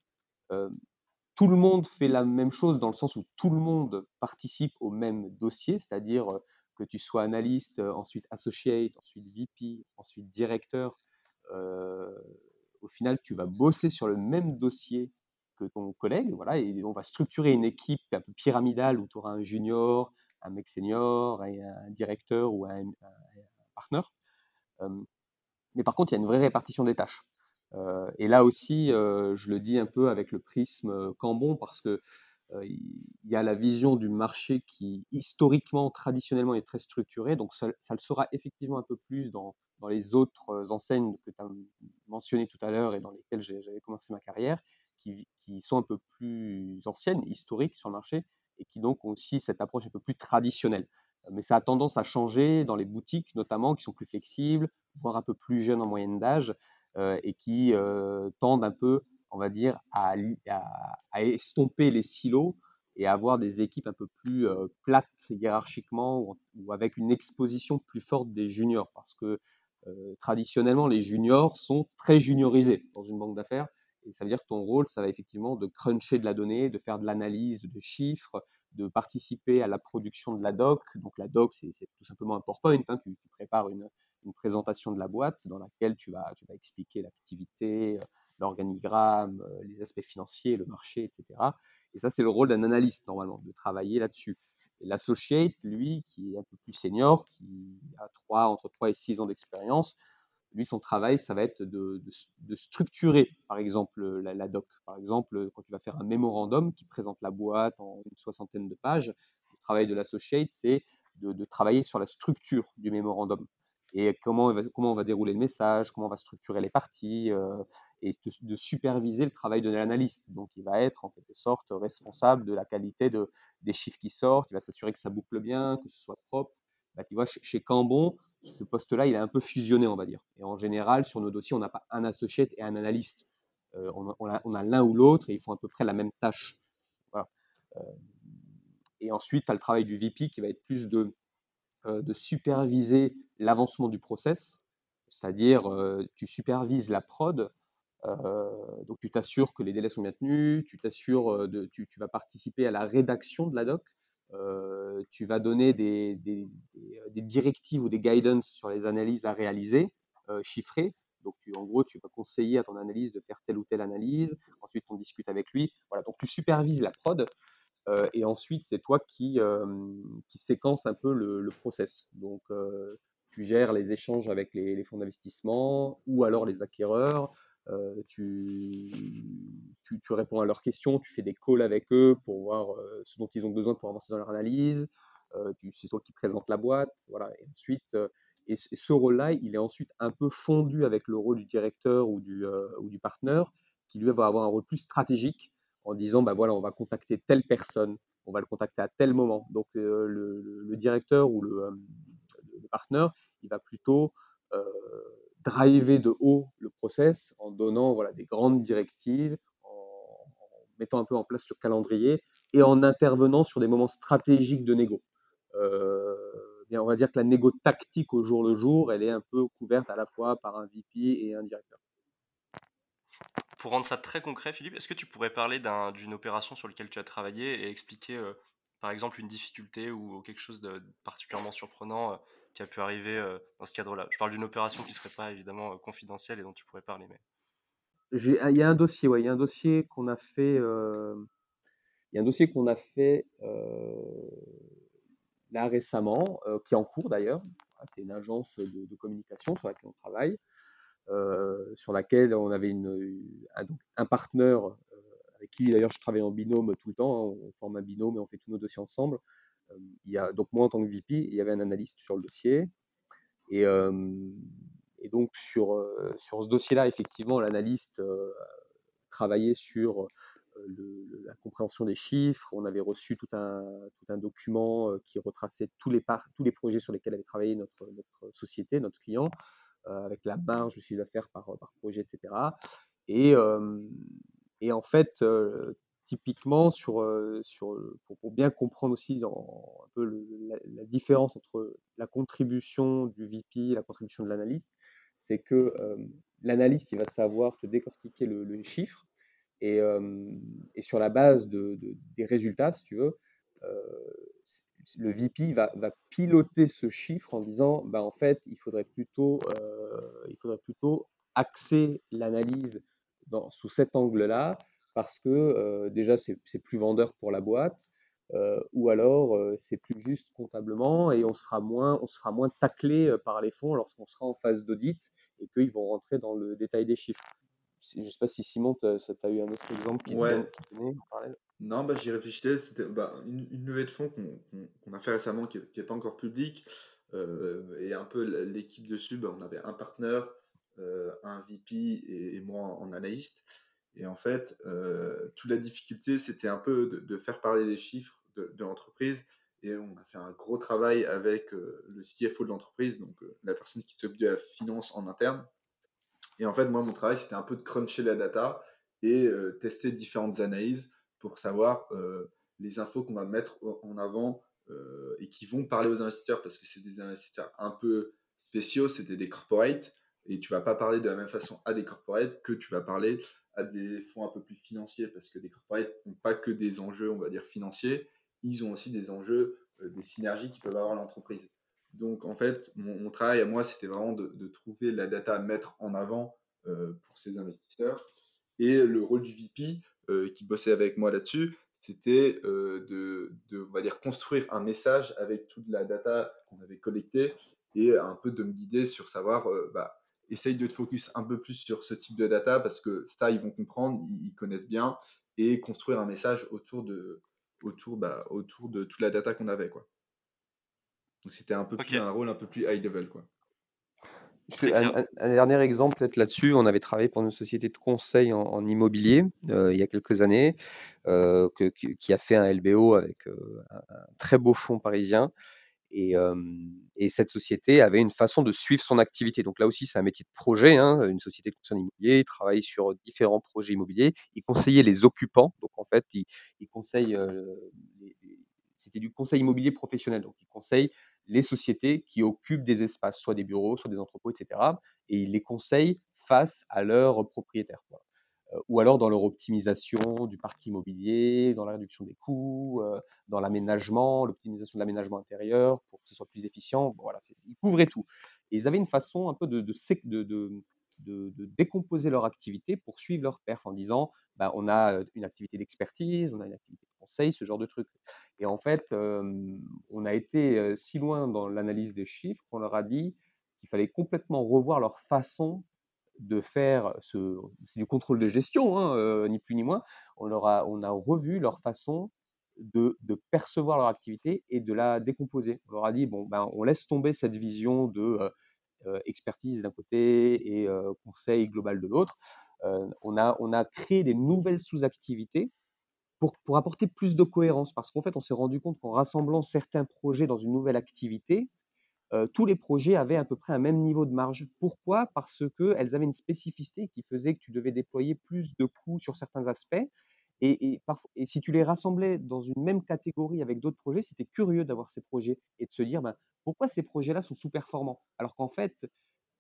tout le monde fait la même chose dans le sens où tout le monde participe au même dossier, c'est-à-dire que tu sois analyste, ensuite associate, ensuite VP, ensuite directeur. au final, tu vas bosser sur le même dossier ton collègue, voilà, et on va structurer une équipe un peu pyramidale où tu auras un junior, un mec senior, et un directeur ou un, partner. mais par contre, il y a une vraie répartition des tâches. et là aussi, je le dis un peu avec le prisme Cambon parce que il y a la vision du marché qui, historiquement, traditionnellement, est très structurée. Donc, ça, le sera effectivement un peu plus dans, dans les autres enseignes que tu as mentionnées tout à l'heure et dans lesquelles j'avais commencé ma carrière, qui, sont un peu plus anciennes, historiques sur le marché, et qui donc ont aussi cette approche un peu plus traditionnelle. Mais ça a tendance à changer dans les boutiques, notamment, qui sont plus flexibles, voire un peu plus jeunes en moyenne d'âge, et qui tendent un peu on va dire, à, estomper les silos et avoir des équipes un peu plus euh, plates hiérarchiquement ou, avec une exposition plus forte des juniors. Parce que euh, traditionnellement, les juniors sont très juniorisés dans une banque d'affaires Et ça veut dire que ton rôle, ça va effectivement de cruncher de la donnée, de faire de l'analyse de chiffres, de participer à la production de la doc. Donc la doc, c'est tout simplement un PowerPoint. Hein. Tu, tu, prépares une, présentation de la boîte dans laquelle tu vas, tu vas expliquer l'activité, l'organigramme, les aspects financiers, le marché, etc. Et ça, c'est le rôle d'un analyste, normalement, de travailler là-dessus. Et l'associate, lui, qui est un peu plus senior, qui a 3, entre 3 et 6 ans d'expérience, lui, son travail, ça va être de, structurer, par exemple, la, la, doc. Par exemple, quand tu vas faire un mémorandum qui présente la boîte en une soixantaine de pages, le travail de l'associate, c'est de, travailler sur la structure du mémorandum et comment on va, dérouler le message, comment on va structurer les parties, euh, et de, superviser le travail de l'analyste. Donc, il va être en quelque sorte responsable de la qualité de, des chiffres qui sortent, il va s'assurer que ça boucle bien, que ce soit propre. Bah, tu vois, chez Cambon, ce poste-là, il est un peu fusionné, on va dire. Et en général, sur nos dossiers, on n'a pas un associate et un analyste. Euh, on, a, l'un ou l'autre et ils font à peu près la même tâche. Euh, et ensuite, tu as le travail du VP qui va être plus de, euh, de superviser l'avancement du process, c'est-à-dire tu supervises la prod, donc tu t'assures que les délais sont bien tenus, tu t'assures de, tu, vas participer à la rédaction de la doc, euh, tu vas donner des, des, directives ou des guidance sur les analyses à réaliser, euh, chiffrées. Donc, en gros, tu vas conseiller à ton analyse de faire telle ou telle analyse. Ensuite, on discute avec lui. Voilà, donc tu supervises la prod. Euh, et ensuite, c'est toi qui, euh, qui séquence un peu le, process. Donc, euh, tu gères les échanges avec les fonds d'investissement ou alors les acquéreurs. Euh, tu, tu, réponds à leurs questions, tu fais des calls avec eux pour voir euh, ce dont ils ont besoin pour avancer dans leur analyse. Euh, c'est toi qui présente la boîte. Voilà. Et ensuite, et, ce rôle-là, il est ensuite un peu fondu avec le rôle du directeur ou du, ou du partenaire, qui lui va avoir un rôle plus stratégique en disant bah voilà, on va contacter telle personne, on va le contacter à tel moment. Donc le, directeur ou le, le partenaire, il va plutôt driver de haut le process en donnant voilà, des grandes directives, en, mettant un peu en place le calendrier et en intervenant sur des moments stratégiques de négo. Euh, on va dire que la négo tactique au jour le jour, elle est un peu couverte à la fois par un VP et un directeur. Pour rendre ça très concret, Philippe, est-ce que tu pourrais parler d'une un, opération sur laquelle tu as travaillé et expliquer, euh, par exemple, une difficulté ou quelque chose de particulièrement surprenant euh, qui a pu arriver euh, dans ce cadre-là Je parle d'une opération qui ne serait pas évidemment euh, confidentielle et dont tu pourrais parler. Mais... Il y a un dossier, il y a un dossier qu'on a fait. Euh, il y a un dossier qu'on a fait là récemment, qui est en cours d'ailleurs. C'est une agence de, communication sur laquelle on travaille. Sur laquelle on avait un, partenaire avec qui d'ailleurs je travaille en binôme tout le temps, hein, on forme un binôme et on fait tous nos dossiers ensemble. Donc moi en tant que VP, il y avait un analyste sur le dossier. Et, donc sur, ce dossier-là, effectivement, l'analyste travaillait sur la compréhension des chiffres. On avait reçu tout un, document qui retraçait tous les, projets sur lesquels avait travaillé notre, société, notre client avec la marge, le chiffre d'affaires par, par projet, etc. Et, euh, et en fait, euh, typiquement, sur, sur, pour, pour, bien comprendre aussi un peu la, différence entre la contribution du VP et la contribution de l'analyste, c'est que euh, l'analyste, il va savoir te décortiquer le, chiffre et, euh, et, sur la base de, de, des résultats, si tu veux, euh, le VP va, va, piloter ce chiffre en disant, bah, en fait, il faudrait plutôt, euh, il faudrait plutôt axer l'analyse sous cet angle-là, parce que déjà, c'est plus vendeur pour la boîte, ou alors c'est plus juste comptablement, et on sera moins, on sera moins taclé par les fonds lorsqu'on sera en phase d'audit, et qu'ils vont rentrer dans le détail des chiffres. Je ne sais pas si Simon, tu as, eu un autre exemple qui ouais. en parallèle? Non, bah, j'y réfléchissais. C'était bah, une, une, levée de fonds qu'on qu qu a fait récemment, qui n'est pas encore publique. Euh, et un peu l'équipe dessus, bah, on avait un partenaire, euh, un VP et, et, moi en analyste. Et en fait, euh, toute la difficulté, c'était un peu de, faire parler les chiffres de, l'entreprise. Et on a fait un gros travail avec euh, le CFO de l'entreprise, donc euh, la personne qui s'occupe de la finance en interne. Et en fait, moi, mon travail, c'était un peu de cruncher la data et tester différentes analyses pour savoir les infos qu'on va mettre en avant et qui vont parler aux investisseurs parce que c'est des investisseurs un peu spéciaux, c'était des corporates et tu vas pas parler de la même façon à des corporates que tu vas parler à des fonds un peu plus financiers, parce que des corporates n'ont pas que des enjeux, on va dire, financiers, ils ont aussi des enjeux, euh, des synergies qui peuvent avoir l'entreprise. Donc, en fait, mon, travail à moi, c'était vraiment de, trouver la data à mettre en avant euh, pour ces investisseurs. Et le rôle du VP, euh, qui bossait avec moi là-dessus, c'était de, de, on va dire, construire un message avec toute la data qu'on avait collectée et un peu de me guider sur savoir, bah, essaye de te focus un peu plus sur ce type de data parce que ça, ils vont comprendre, ils, connaissent bien et construire un message autour de, autour, bah, autour de toute la data qu'on avait. Quoi. Donc c'était un peu plus un rôle un peu plus high level. Quoi. Un, dernier exemple peut-être là-dessus, on avait travaillé pour une société de conseil en, immobilier euh, il y a quelques années, euh, qui, a fait un LBO avec euh, un, très beau fonds parisien. Et, cette société avait une façon de suivre son activité. Donc là aussi, c'est un métier de projet, hein, une société de conseil immobilier. Il travaille sur différents projets immobiliers. Il conseillait les occupants. Donc en fait, il, c'était du conseil immobilier professionnel. Donc il conseille les sociétés qui occupent des espaces, soit des bureaux, soit des entrepôts, etc. Et il les conseille face à leurs propriétaires. Ou alors dans leur optimisation du parc immobilier, dans la réduction des coûts, dans l'aménagement, l'optimisation de l'aménagement intérieur pour que ce soit plus efficient. voilà, ils couvraient tout. Ils avaient une façon un peu de, de, de, décomposer leur activité pour suivre leur perf en disant bah, on a une activité d'expertise, on a une activité de conseil, ce genre de trucs. Et en fait, on a été si loin dans l'analyse des chiffres qu'on leur a dit qu'il fallait complètement revoir leur façon de faire ce, c'est du contrôle de gestion, hein, euh, ni plus ni moins. On, leur a, on a revu leur façon de, de, percevoir leur activité et de la décomposer. On leur a dit bon, ben, on laisse tomber cette vision de euh, euh, expertise d'un côté et conseil global de l'autre. on, a, on a créé des nouvelles sous-activités pour, pour apporter plus de cohérence parce qu'en fait, on s'est rendu compte qu'en rassemblant certains projets dans une nouvelle activité, euh, tous les projets avaient à peu près un même niveau de marge. Pourquoi? Parce qu'elles avaient une spécificité qui faisait que tu devais déployer plus de coûts sur certains aspects. Et, si tu les rassemblais dans une même catégorie avec d'autres projets, c'était curieux d'avoir ces projets et de se dire ben, pourquoi ces projets-là sont sous-performants? Alors qu'en fait,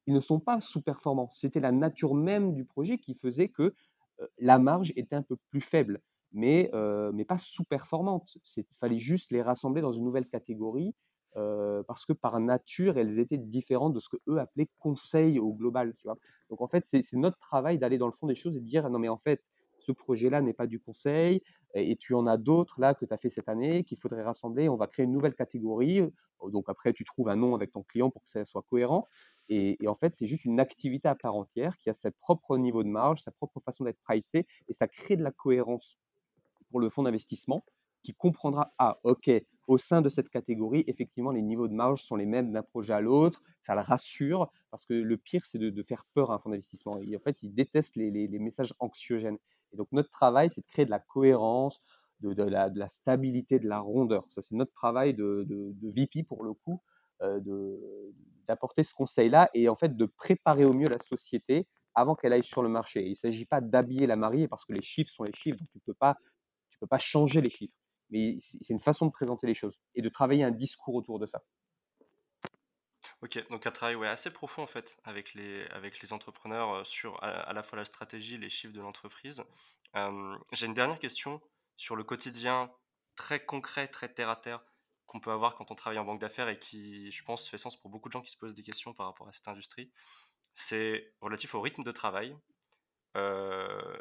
ils ne sont pas sous-performants. C'était la nature même du projet qui faisait que euh, la marge était un peu plus faible, mais, euh, mais pas sous-performante. Il fallait juste les rassembler dans une nouvelle catégorie euh, parce que par nature, elles étaient différentes de ce que eux appelaient conseil au global. Tu vois Donc en fait, c'est notre travail d'aller dans le fond des choses et de dire non mais en fait, ce projet-là n'est pas du conseil et, tu en as d'autres là que tu as fait cette année qu'il faudrait rassembler. On va créer une nouvelle catégorie. Donc après, tu trouves un nom avec ton client pour que ça soit cohérent. Et, et en fait, c'est juste une activité à part entière qui a ses propre niveau de marge, sa propre façon d'être pricée et ça crée de la cohérence pour le fonds d'investissement qui comprendra, ah ok, au sein de cette catégorie, effectivement, les niveaux de marge sont les mêmes d'un projet à l'autre. Ça le rassure parce que le pire, c'est de, faire peur à un fonds d'investissement. en fait, ils détestent les, messages anxiogènes. Et donc, notre travail, c'est de créer de la cohérence, de, la, stabilité, de la rondeur. Ça, c'est notre travail de, VP pour le coup, euh, d'apporter ce conseil-là et en fait de préparer au mieux la société avant qu'elle aille sur le marché. Il ne s'agit pas d'habiller la mariée parce que les chiffres sont les chiffres, donc tu ne peux, peux pas changer les chiffres mais c'est une façon de présenter les choses et de travailler un discours autour de ça. Ok, donc un travail assez profond en fait avec les, avec les entrepreneurs euh, sur à, la fois la stratégie, les chiffres de l'entreprise. Euh, j'ai une dernière question sur le quotidien très concret, très terre à terre qu'on peut avoir quand on travaille en banque d'affaires et qui, je pense, fait sens pour beaucoup de gens qui se posent des questions par rapport à cette industrie. C'est relatif au rythme de travail. Euh,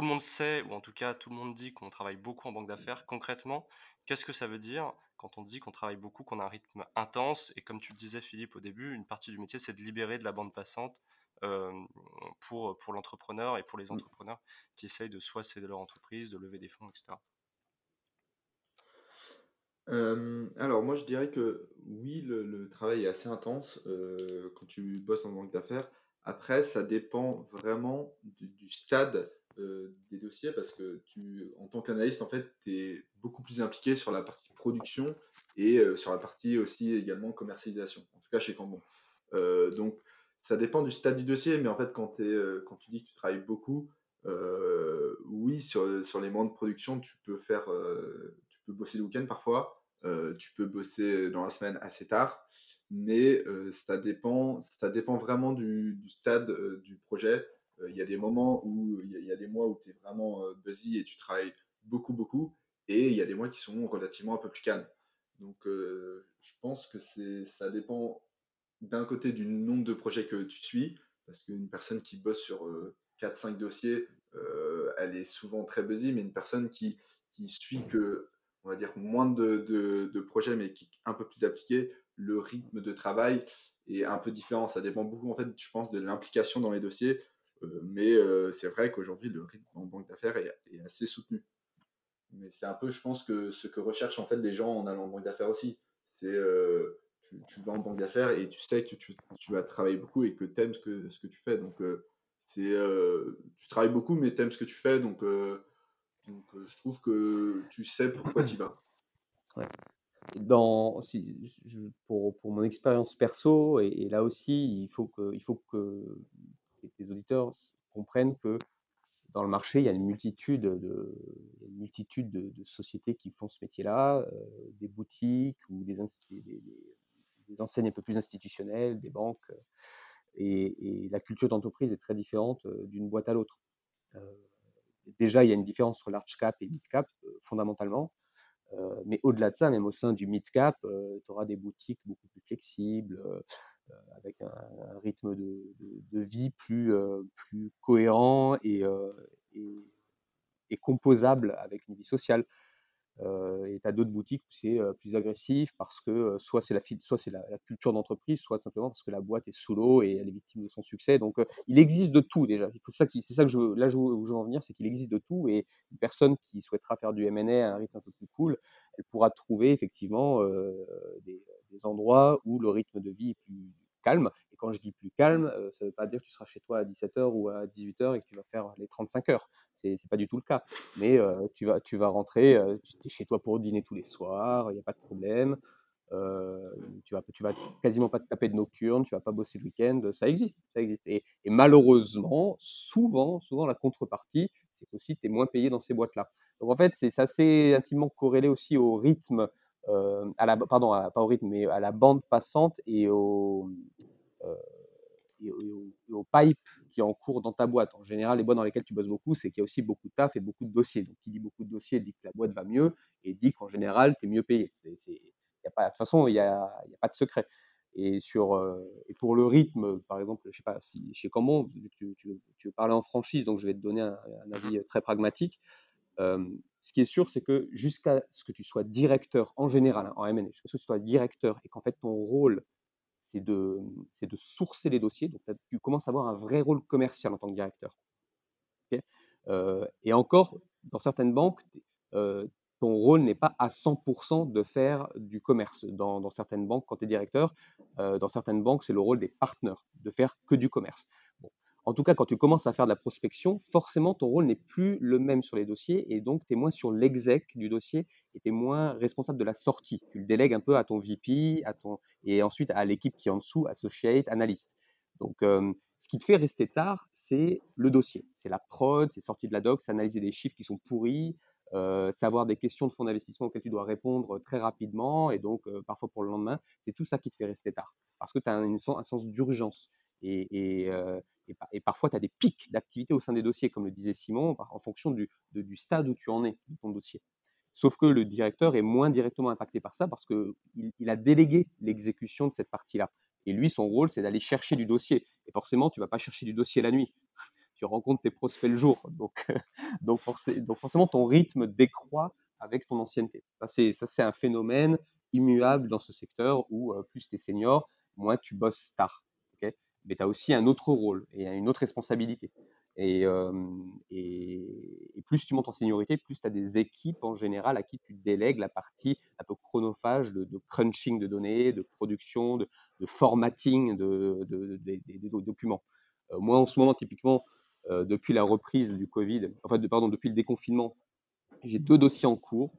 tout le monde sait, ou en tout cas tout le monde dit qu'on travaille beaucoup en banque d'affaires. Concrètement, qu'est-ce que ça veut dire? Quand on dit qu'on travaille beaucoup, qu'on a un rythme intense Et comme tu le disais Philippe au début, une partie du métier, c'est de libérer de la bande passante euh, pour, pour l'entrepreneur et pour les mmh. entrepreneurs qui essayent de soit céder leur entreprise, de lever des fonds, etc. alors moi je dirais que oui, le, travail est assez intense euh, quand tu bosses en banque d'affaires. Après, ça dépend vraiment du stade euh, des dossiers parce que tu, en tant qu'analyste, en fait, tu es beaucoup plus impliqué sur la partie production et euh, sur la partie aussi également commercialisation, en tout cas chez Cambon. Euh, donc, ça dépend du stade du dossier, mais en fait, quand, quand tu dis que tu travailles beaucoup, oui, sur, sur les moments de production, tu peux faire, tu peux bosser le week-end parfois, tu peux bosser dans la semaine assez tard, mais ça, dépend, ça dépend vraiment du stade du projet. Heu, il y a des moments où il y a des mois où tu es vraiment, heu, busy et tu travailles beaucoup, beaucoup et il y a des mois qui sont relativement un peu plus calmes. Donc heu, je pense que ça dépend d'un côté du nombre de projets que tu suis, parce qu'une personne qui bosse sur, heu, 4-5 dossiers, elle est souvent très busy, mais une personne qui qui suit que, on va dire, moins de de de projets, mais qui est un peu plus appliqué, le rythme de travail est un peu différent. Ça dépend beaucoup, en fait, je pense, de l'implication dans les dossiers, mais heu, c'est vrai qu'aujourd'hui, le rythme en banque d'affaires est assez soutenu. Mais c'est un peu, je pense, que ce que recherchent en fait les gens en allant en banque d'affaires aussi. C'est euh, tu, vas en banque d'affaires et tu sais que tu, vas travailler beaucoup et que tu aimes ce que, ce que tu fais. Donc, euh, c'est, euh, tu travailles beaucoup, mais tu aimes ce que tu fais. Donc, euh, euh, je trouve que tu sais pourquoi tu y vas. Dans si pour pour mon expérience perso et et là aussi, il faut que il faut que tes auditeurs s comprennent que dans le marché, il y a une multitude de sociétés qui font ce métier-là, heu, des boutiques ou des enseignes un peu plus institutionnelles, des banques, heu et la culture d'entreprise est très différente, heu, d'une boîte à l'autre. Déjà, il y a une différence entre large cap et mid cap, fondamentalement. Mais au-delà de ça, même au sein du mid cap, tu auras des boutiques beaucoup plus flexibles, avec un rythme de vie plus, heu, plus cohérent et heu et et composable avec une vie sociale. Et tu as d'autres boutiques où c'est, plus agressif parce que, soit c'est la la culture d'entreprise, soit simplement parce que la boîte est sous l'eau et elle est victime de son succès. Donc, il existe de tout déjà. C'est ça que je là où je veux en venir, c'est qu'il existe de tout et une personne qui souhaitera faire du M&A à un rythme un peu plus cool, elle pourra trouver effectivement, des endroits où le rythme de vie est plus calme et quand je dis plus calme, heu, ça ne veut pas dire que tu seras chez toi à 17:00 ou à 18:00 et que tu vas faire les 35 heures. C'est c'est pas du tout le cas. Mais heu, tu vas tu vas rentrer, tu es chez toi pour dîner tous les soirs, il y a pas de problème. Tu vas tu vas quasiment pas te taper de nocturne, tu vas pas bosser le week-end, ça existe, ça existe et et malheureusement, souvent souvent la contrepartie, c'est qu'aussi tu es moins payé dans ces boîtes-là. Donc en fait, c'est assez intimement corrélé aussi au rythme, à la pardon, à pas au rythme, mais à la bande passante et au, heu et au et au pipe qui est en cours dans ta boîte. En général, les boîtes dans lesquelles tu bosses beaucoup, c'est qu'il y a aussi beaucoup de taf et beaucoup de dossiers. Donc, qui dit beaucoup de dossiers dit que la boîte va mieux et dit qu'en général, tu es mieux payé. C'est, y a pas, de toute façon, il n'y a, a pas de secret. Et, sur, euh, et pour le rythme, par exemple, je sais pas, si, chez Comment, tu, tu, tu veux parler en franchise, donc je vais te donner un, un Mmh avis très pragmatique. Ce qui est sûr, c'est que jusqu'à ce que tu sois directeur en général, hein, en M&A, jusqu'à ce que tu sois directeur et qu'en fait ton rôle c'est de, c'est de sourcer les dossiers. Donc, tu commences à avoir un vrai rôle commercial en tant que directeur. et encore, dans certaines banques, ton rôle n'est pas à 100% de faire du commerce. Dans, certaines banques, quand tu es directeur, dans certaines banques, c'est le rôle des partenaires de faire que du commerce. En tout cas, quand tu commences à faire de la prospection, forcément, ton rôle n'est plus le même sur les dossiers et donc tu es moins sur l'exec du dossier et tu es moins responsable de la sortie. Tu le délègues un peu à ton VP à ton, et ensuite à l'équipe qui est en dessous, associate, analyste. Donc, ce qui te fait rester tard, c'est le dossier. C'est la prod, c'est sortir de la doc, c'est analyser des chiffres qui sont pourris, euh, c'est avoir des questions de fonds d'investissement auxquelles tu dois répondre très rapidement et donc parfois pour le lendemain. C'est tout ça qui te fait rester tard parce que tu as un, sens d'urgence. Et, et, parfois, tu as des pics d'activité au sein des dossiers, comme le disait Simon, en fonction du, de, du stade où tu en es de ton dossier. Sauf que le directeur est moins directement impacté par ça parce qu'il il a délégué l'exécution de cette partie-là. Et lui, son rôle, c'est d'aller chercher du dossier. Et forcément, tu ne vas pas chercher du dossier la nuit. Tu rencontres tes prospects le jour. Donc, donc, forcément, ton rythme décroît avec ton ancienneté. Ça, c'est un phénomène immuable dans ce secteur où euh, plus tu es senior, moins tu bosses tard. Mais tu as aussi un autre rôle et une autre responsabilité. Et, plus tu montes en seniorité, plus tu as des équipes en général à qui tu délègues la partie un peu chronophage de, crunching de données, de production, de, formatting de, des de, de, documents. Euh, moi, en ce moment, typiquement, euh, depuis la reprise du Covid, enfin, pardon, depuis le déconfinement, j'ai deux dossiers en cours.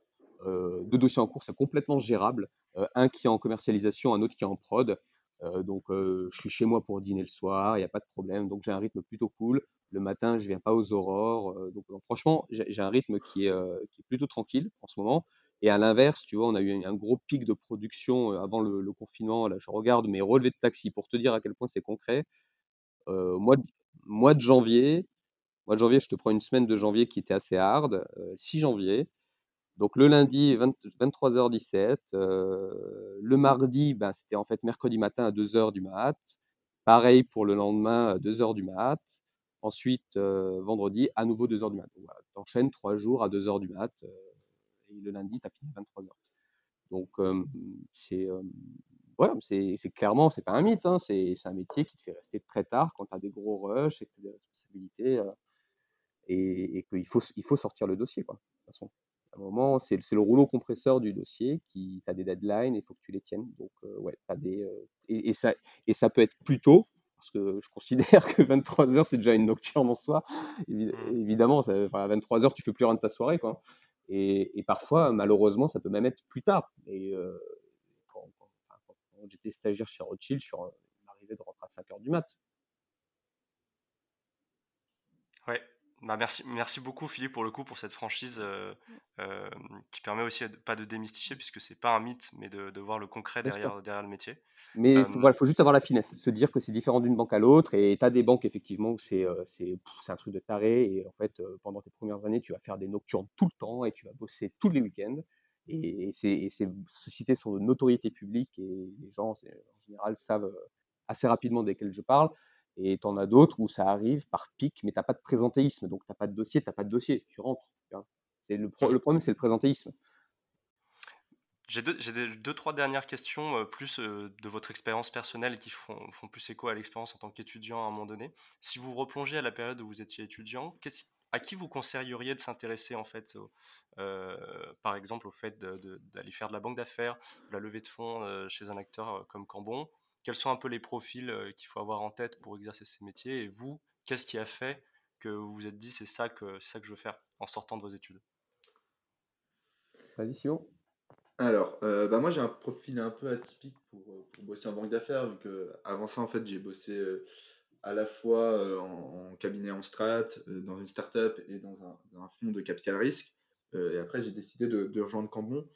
Euh, deux dossiers en cours, c'est complètement gérable. un qui est en commercialisation, un autre qui est en prod. Euh, donc, euh, je suis chez moi pour dîner le soir, il n'y a pas de problème. Donc, j'ai un rythme plutôt cool. Le matin, je ne viens pas aux aurores. Euh, donc, franchement, j'ai un rythme qui est, qui est, plutôt tranquille en ce moment. Et à l'inverse, tu vois, on a eu un gros pic de production avant le, confinement. Là, je regarde mes relevés de taxi pour te dire à quel point c'est concret. moi, mois de janvier, mois de janvier, je te prends une semaine de janvier qui était assez hard, 6 janvier. Donc le lundi, 23h17. le mardi, ben, c'était en fait mercredi matin à 2h du mat. Pareil pour le lendemain à 2h du mat. Ensuite, vendredi, à nouveau 2h du mat. Voilà, tu enchaînes 3 jours à 2h du mat. et le lundi, tu as fini à 23h. Donc, c'est voilà, c'est clairement, c'est pas un mythe. Hein, c'est un métier qui te fait rester très tard quand tu as des gros rushs et que tu as des responsabilités. et, et qu'il faut, il faut sortir le dossier, quoi, de toute façon. À un moment, c'est le rouleau compresseur du dossier qui as des deadlines et il faut que tu les tiennes. Donc, ouais, as des, et, ça, et ça peut être plus tôt, parce que je considère que 23 heures, c'est déjà une nocturne en soi. Mmh. évidemment, à 23 heures, tu fais plus rien de ta soirée. Quoi. Et, et, parfois, malheureusement, ça peut même être plus tard. Et quand, j'étais stagiaire chez Rothschild, je suis arrivé de rentrer à 5 heures du mat. Ouais, bah, merci, merci beaucoup Philippe pour le coup pour cette franchise euh, euh, qui permet aussi de, pas de démystifier puisque c'est pas un mythe mais de, de voir le concret derrière, derrière le métier. Mais il faut, faut juste avoir la finesse, se dire que c'est différent d'une banque à l'autre et tu as des banques effectivement où c'est euh, c'est un truc de taré et en fait pendant tes premières années tu vas faire des nocturnes tout le temps et tu vas bosser tous les week-ends et, et ces sociétés sont de notoriété publique et les gens en général savent assez rapidement desquels je parle. Et tu en as d'autres où ça arrive par pic, mais tu n'as pas de présentéisme. Donc, tu n'as pas de dossier, tu n'as pas de dossier. Tu rentres. le, le, problème, c'est le présentéisme. J'ai deux, deux, trois dernières questions, euh, plus euh, de votre expérience personnelle qui font, font plus écho à l'expérience en tant qu'étudiant à un moment donné. Si vous replongez à la période où vous étiez étudiant, à qui vous conseilleriez de s'intéresser en fait, euh, par exemple au fait d'aller faire de la banque d'affaires, de la levée de fonds chez un acteur comme Cambon quels sont un peu les profils euh, qu'il faut avoir en tête pour exercer ces métiers Et vous, qu'est-ce qui a fait que vous vous êtes dit c'est ça que ça que je veux faire en sortant de vos études? Vas-y, Alors, euh, bah moi j'ai un profil un peu atypique pour, euh, pour bosser en banque d'affaires, vu que avant ça en fait j'ai bossé à la fois en, cabinet en strat, dans une startup et dans un, fonds de capital risque. et après j'ai décidé de, de, rejoindre Cambon.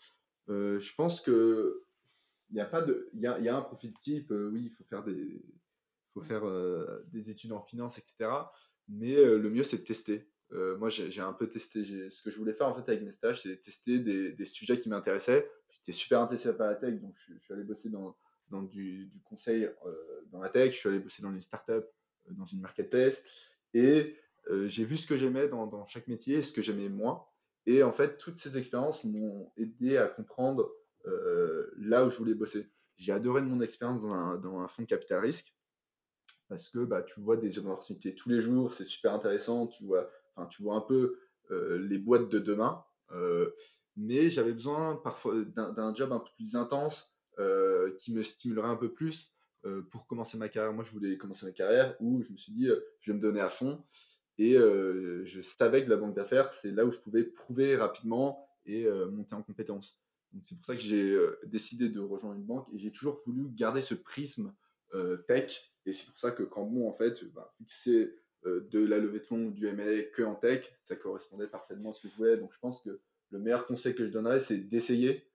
je pense que il y a pas de il y a, y a, un profil type euh, oui il faut faire des faut faire euh, des études en finance etc mais euh, le mieux c'est de tester. Moi j'ai un peu testé ce que je voulais faire en fait avec mes stages c'est tester des, des, sujets qui m'intéressaient. J'étais super intéressé par la tech donc je, suis allé bosser dans, dans du, du, conseil dans la tech. Je suis allé bosser dans une startup dans une marketplace. Et j'ai vu ce que j'aimais dans, dans, chaque métier ce que j'aimais moins. Et en fait toutes ces expériences m'ont aidé à comprendre là où je voulais bosser. J'ai adoré mon expérience dans un, fonds de capital risque parce que bah, tu vois des opportunités tous les jours, c'est super intéressant, tu vois, tu vois un peu euh, les boîtes de demain. Euh, mais j'avais besoin parfois d'un job un peu plus intense qui me stimulerait un peu plus pour commencer ma carrière. Moi, je voulais commencer ma carrière où je me suis dit, je vais me donner à fond. Et je savais que la banque d'affaires, c'est là où je pouvais prouver rapidement et monter en compétences c'est pour ça que j'ai euh, décidé de rejoindre une banque et j'ai toujours voulu garder ce prisme euh, tech. Et c'est pour ça que Cambon, en fait, bah, c'est euh, de la levée de fonds du M&A que en tech, ça correspondait parfaitement à ce que je voulais. Donc je pense que le meilleur conseil que je donnerais, c'est d'essayer,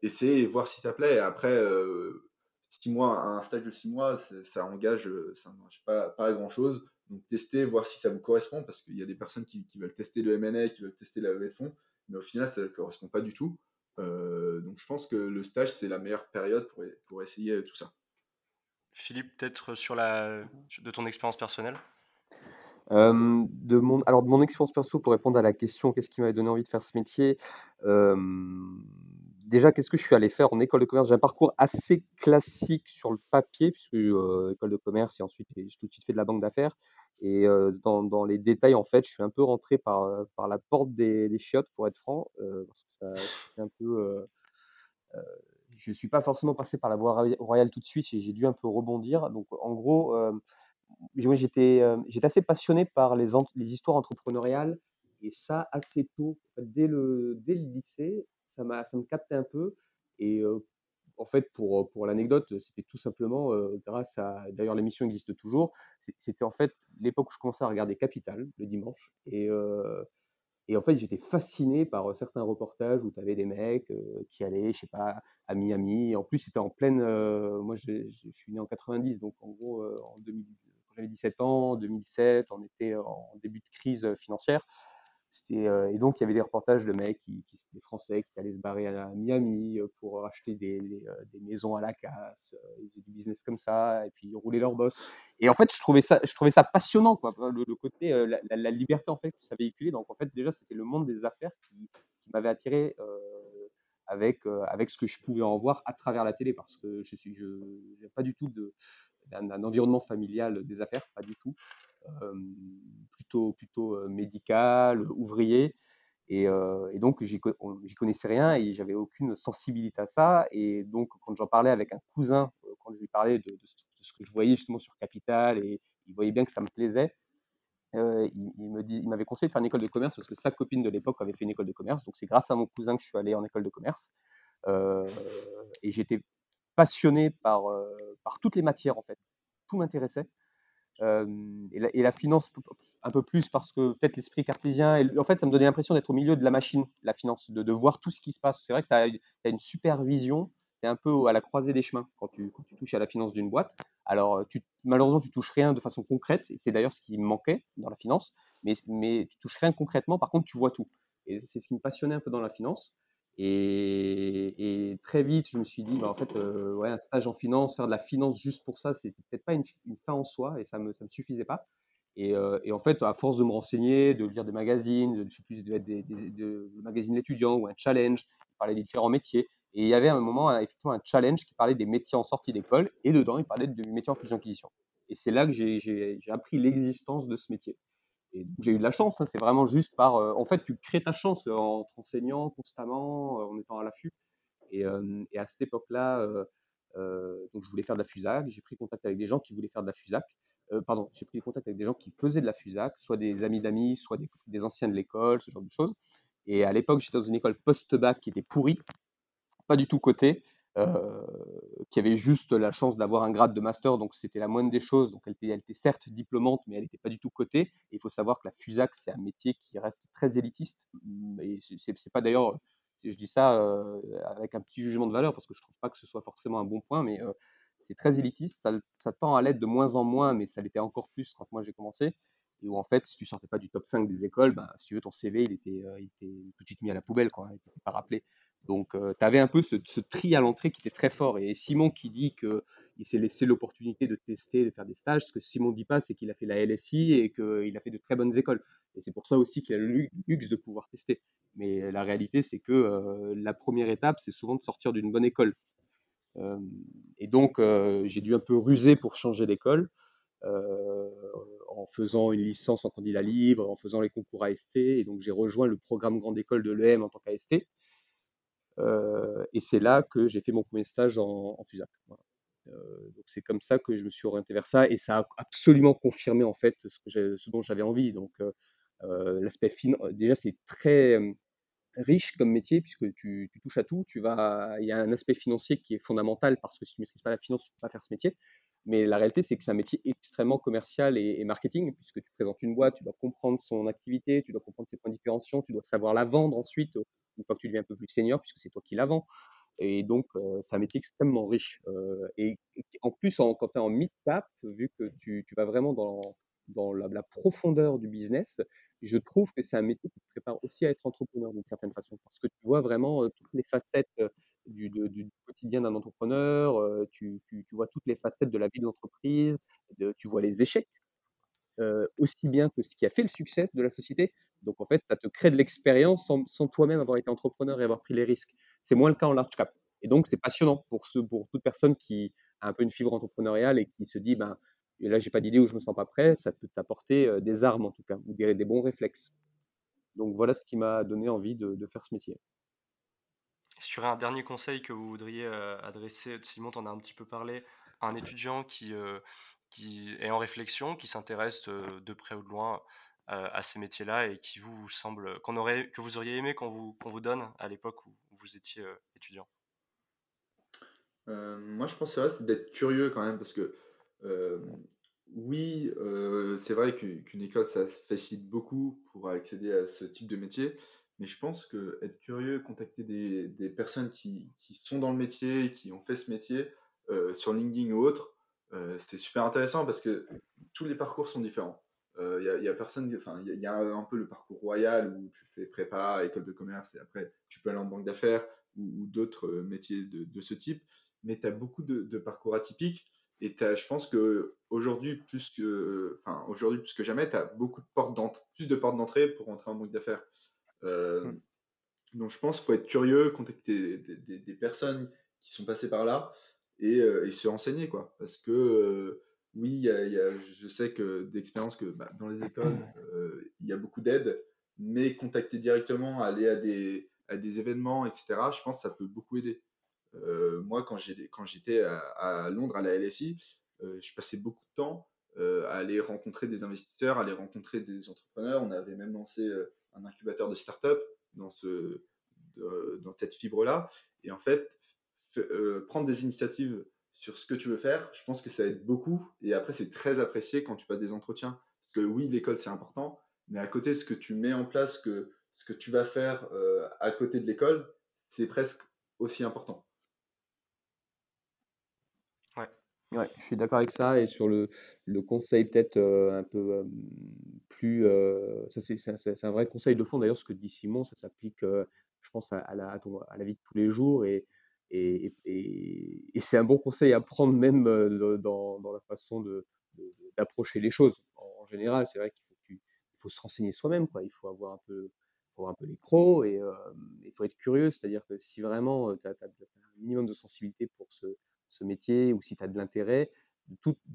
essayer et voir si ça plaît. Après, six mois, un stage de six mois, ça engage, ça n'engage pas, pas grand chose. Donc tester, voir si ça vous correspond, parce qu'il y a des personnes qui, qui veulent tester le M&A, qui veulent tester la levée de fonds mais au final, ça ne correspond pas du tout. Euh, donc je pense que le stage, c'est la meilleure période pour, pour essayer tout ça. Philippe, peut-être sur la, de ton expérience personnelle? Euh, de mon, alors de mon expérience perso pour répondre à la question qu'est-ce qui m'avait donné envie de faire ce métier? Euh, déjà qu'est-ce que je suis allé faire en école de commerce? J'ai un parcours assez classique sur le papier puisque école de commerce et ensuite j'ai tout de suite fait de la banque d'affaires et dans, dans, les détails, en fait, je suis un peu rentré par, par la porte des, des chiottes, pour être franc, parce que ça, un peu. je ne suis pas forcément passé par la voie royale tout de suite et j'ai dû un peu rebondir. Donc, en gros, j'étais, j'étais assez passionné par les, les histoires entrepreneuriales et ça assez tôt. Dès le, dès le lycée, ça, m'a, ça me captait un peu. Et en fait, pour, pour l'anecdote, c'était tout simplement grâce à. D'ailleurs, l'émission existe toujours. C'était en fait l'époque où je commençais à regarder Capital le dimanche. Et, et en fait, j'étais fasciné par certains reportages où tu avais des mecs qui allaient, je sais pas, à Miami. En plus, c'était en pleine. moi, je, suis né en 90, donc en gros, en 2000, j'avais 17 ans, 2007, on était en début de crise financière. Euh, et donc, il y avait des reportages de mecs, qui, qui, des Français qui allaient se barrer à, Miami euh, pour acheter des, euh, des, maisons à la casse. Ils faisaient du business comme ça, et puis ils roulaient leur boss. Et en fait, je trouvais ça, je trouvais ça passionnant, quoi, le, côté, la, liberté en fait que ça véhiculait. Donc, en fait, déjà, c'était le monde des affaires qui, m'avait attiré avec, avec ce que je pouvais en voir à travers la télé, parce que je je n'ai pas du tout de, d'un environnement familial des affaires, pas du tout plutôt, plutôt médical, ouvrier. Et, donc, j'y connaissais rien et j'avais aucune sensibilité à ça. Et donc, quand j'en parlais avec un cousin, quand je lui parlais de, ce que je voyais justement sur Capital, et il voyait bien que ça me plaisait, il, il m'avait conseillé de faire une école de commerce parce que sa copine de l'époque avait fait une école de commerce. Donc, c'est grâce à mon cousin que je suis allé en école de commerce. et j'étais passionné par, par toutes les matières, en fait. Tout m'intéressait et, la, finance un peu plus parce que peut-être l'esprit cartésien, et, en fait, ça me donnait l'impression d'être au milieu de la machine, la finance, de, de voir tout ce qui se passe. C'est vrai que tu as, une supervision, tu es un peu à la croisée des chemins quand tu, quand tu touches à la finance d'une boîte. Alors, tu, malheureusement, tu touches rien de façon concrète, et c'est d'ailleurs ce qui me manquait dans la finance, mais, mais tu touches rien concrètement, par contre, tu vois tout. Et c'est ce qui me passionnait un peu dans la finance. Et, très vite, je me suis dit, bah, en fait, euh, un stage en finance, faire de la finance juste pour ça, c'était peut-être pas une, fin en soi et ça me, suffisait pas. Euh, et, en fait, à force de me renseigner, de lire des magazines, de, je sais plus, de, des, des, magazines d'étudiants ou un challenge, qui parlait des différents métiers. Et il y avait à un moment, effectivement, un challenge qui parlait des métiers en sortie d'école et dedans, il parlait de métiers en fusion-acquisition. Et c'est là que j'ai appris l'existence de ce métier j'ai eu de la chance, hein, c'est vraiment juste par. Euh, en fait, tu crées ta chance euh, en t'enseignant constamment, euh, en étant à l'affût. Et, à cette époque-là, donc je voulais faire de la FUSAC. J'ai pris contact avec des gens qui voulaient faire de la FUSAC. pardon, j'ai pris contact avec des gens qui faisaient de la FUSAC, soit des amis d'amis, soit des, des, anciens de l'école, ce genre de choses. Et à l'époque, j'étais dans une école post-bac qui était pourrie, pas du tout cotée. Euh, qui avait juste la chance d'avoir un grade de master, donc c'était la moindre des choses. Donc elle était, certes diplômante, mais elle n'était pas du tout cotée. il faut savoir que la FUSAC, c'est un métier qui reste très élitiste. Mmh, et c'est pas d'ailleurs, je dis ça euh, avec un petit jugement de valeur, parce que je trouve pas que ce soit forcément un bon point, mais euh, c'est très élitiste. Ça, tend à l'être de moins en moins, mais ça l'était encore plus quand moi j'ai commencé. Et où en fait, si tu sortais pas du top 5 des écoles, ben, si tu veux, ton CV, il était, il était tout de suite mis à la poubelle, quoi. Il n'était pas rappelé. Donc, tu avais un peu ce, tri à l'entrée qui était très fort. Et Simon qui dit qu'il s'est laissé l'opportunité de tester, de faire des stages, ce que Simon ne dit pas, c'est qu'il a fait la LSI et qu'il a fait de très bonnes écoles. Et c'est pour ça aussi qu'il a le luxe de pouvoir tester. Mais la réalité, c'est que la première étape, c'est souvent de sortir d'une bonne école. et donc, j'ai dû un peu ruser pour changer d'école. en faisant une licence en candidat libre, en faisant les concours AST. Et donc, j'ai rejoint le programme Grande École de l'EM en tant qu'AST. Et c'est là que j'ai fait mon premier stage en, FUSAC. Euh, donc c'est comme ça que je me suis orienté vers ça et ça a absolument confirmé en fait ce, dont j'avais envie. Donc l'aspect déjà c'est très riche comme métier puisque tu, touches à tout. Tu vas, il y a un aspect financier qui est fondamental parce que si tu ne maîtrises pas la finance, tu ne peux pas faire ce métier. Mais la réalité, c'est que c'est un métier extrêmement commercial et, marketing, puisque tu présentes une boîte, tu dois comprendre son activité, tu dois comprendre ses points de différenciation, tu dois savoir la vendre ensuite, une fois que tu deviens un peu plus senior, puisque c'est toi qui la vends. Et donc, c'est un métier extrêmement riche. et, en plus, en, quand tu es en mid-cap, vu que tu, vas vraiment dans, la, profondeur du business, je trouve que c'est un métier qui te prépare aussi à être entrepreneur d'une certaine façon, parce que tu vois vraiment toutes les facettes du, du, quotidien d'un entrepreneur, tu, tu, vois toutes les facettes de la vie de l'entreprise, tu vois les échecs, aussi bien que ce qui a fait le succès de la société. Donc en fait, ça te crée de l'expérience sans, toi-même avoir été entrepreneur et avoir pris les risques. C'est moins le cas en large cap. Et donc c'est passionnant pour, ce, pour toute personne qui a un peu une fibre entrepreneuriale et qui se dit, ben, et là j'ai pas d'idée où je me sens pas prêt, ça peut t'apporter des armes en tout cas, ou des, des bons réflexes. Donc voilà ce qui m'a donné envie de, faire ce métier. Est-ce qu'il y aurait un dernier conseil que vous voudriez euh, adresser, Simon, tu en as un petit peu parlé, à un étudiant qui, euh, qui est en réflexion, qui s'intéresse euh, de près ou de loin à ces métiers-là et qui vous semble, qu'on aurait, que vous auriez aimé qu'on vous, donne à l'époque où vous étiez étudiant Moi, je pense c'est d'être curieux quand même parce que oui, c'est vrai qu'une école, ça facilite beaucoup pour accéder à ce type de métier. Mais je pense que être curieux, contacter des, personnes qui, sont dans le métier, qui ont fait ce métier, euh, sur LinkedIn ou autre, c'est super intéressant parce que tous les parcours sont différents. Il y, a, y a personne, enfin, il y, a un peu le parcours royal où tu fais prépa, école de commerce et après tu peux aller en banque d'affaires ou, d'autres métiers de, ce type. Mais tu as beaucoup de, parcours atypiques et je pense que aujourd'hui plus que, enfin, aujourd'hui plus que jamais, tu as beaucoup de portes d'entrée, plus de portes d'entrée pour entrer en banque d'affaires. Euh, mmh. Donc je pense qu'il faut être curieux, contacter des, personnes qui sont passées par là et, euh, se renseigner quoi. Parce que euh, oui, je sais que d'expérience que bah, dans les écoles, il y a beaucoup d'aide, mais contacter directement, aller à des, à des événements, etc., je pense que ça peut beaucoup aider. moi, quand j'étais à, à, Londres, à la LSI, je passais beaucoup de temps à aller rencontrer des investisseurs, à aller rencontrer des entrepreneurs. On avait même lancé un incubateur de start-up dans, ce, dans cette fibre-là. Et en fait, prendre des initiatives sur ce que tu veux faire, je pense que ça aide beaucoup. Et après, c'est très apprécié quand tu passes des entretiens. Parce que oui, l'école, c'est important, mais à côté, ce que tu mets en place, que, ce que tu vas faire à côté de l'école, c'est presque aussi important. Ouais, je suis d'accord avec ça. Et sur le, le conseil peut-être un peu plus... ça c'est, un vrai conseil de fond d'ailleurs, ce que dit Simon, ça s'applique, je pense, à, la, à, la vie de tous les jours. Et, et, c'est un bon conseil à prendre même dans, la façon de, d'approcher les choses. En, général, c'est vrai qu'il faut, se renseigner soi-même. Il faut avoir un peu, avoir un peu les crocs et il faut être curieux. C'est-à-dire que si vraiment tu as, un minimum de sensibilité pour ce métier ou si tu as de l'intérêt,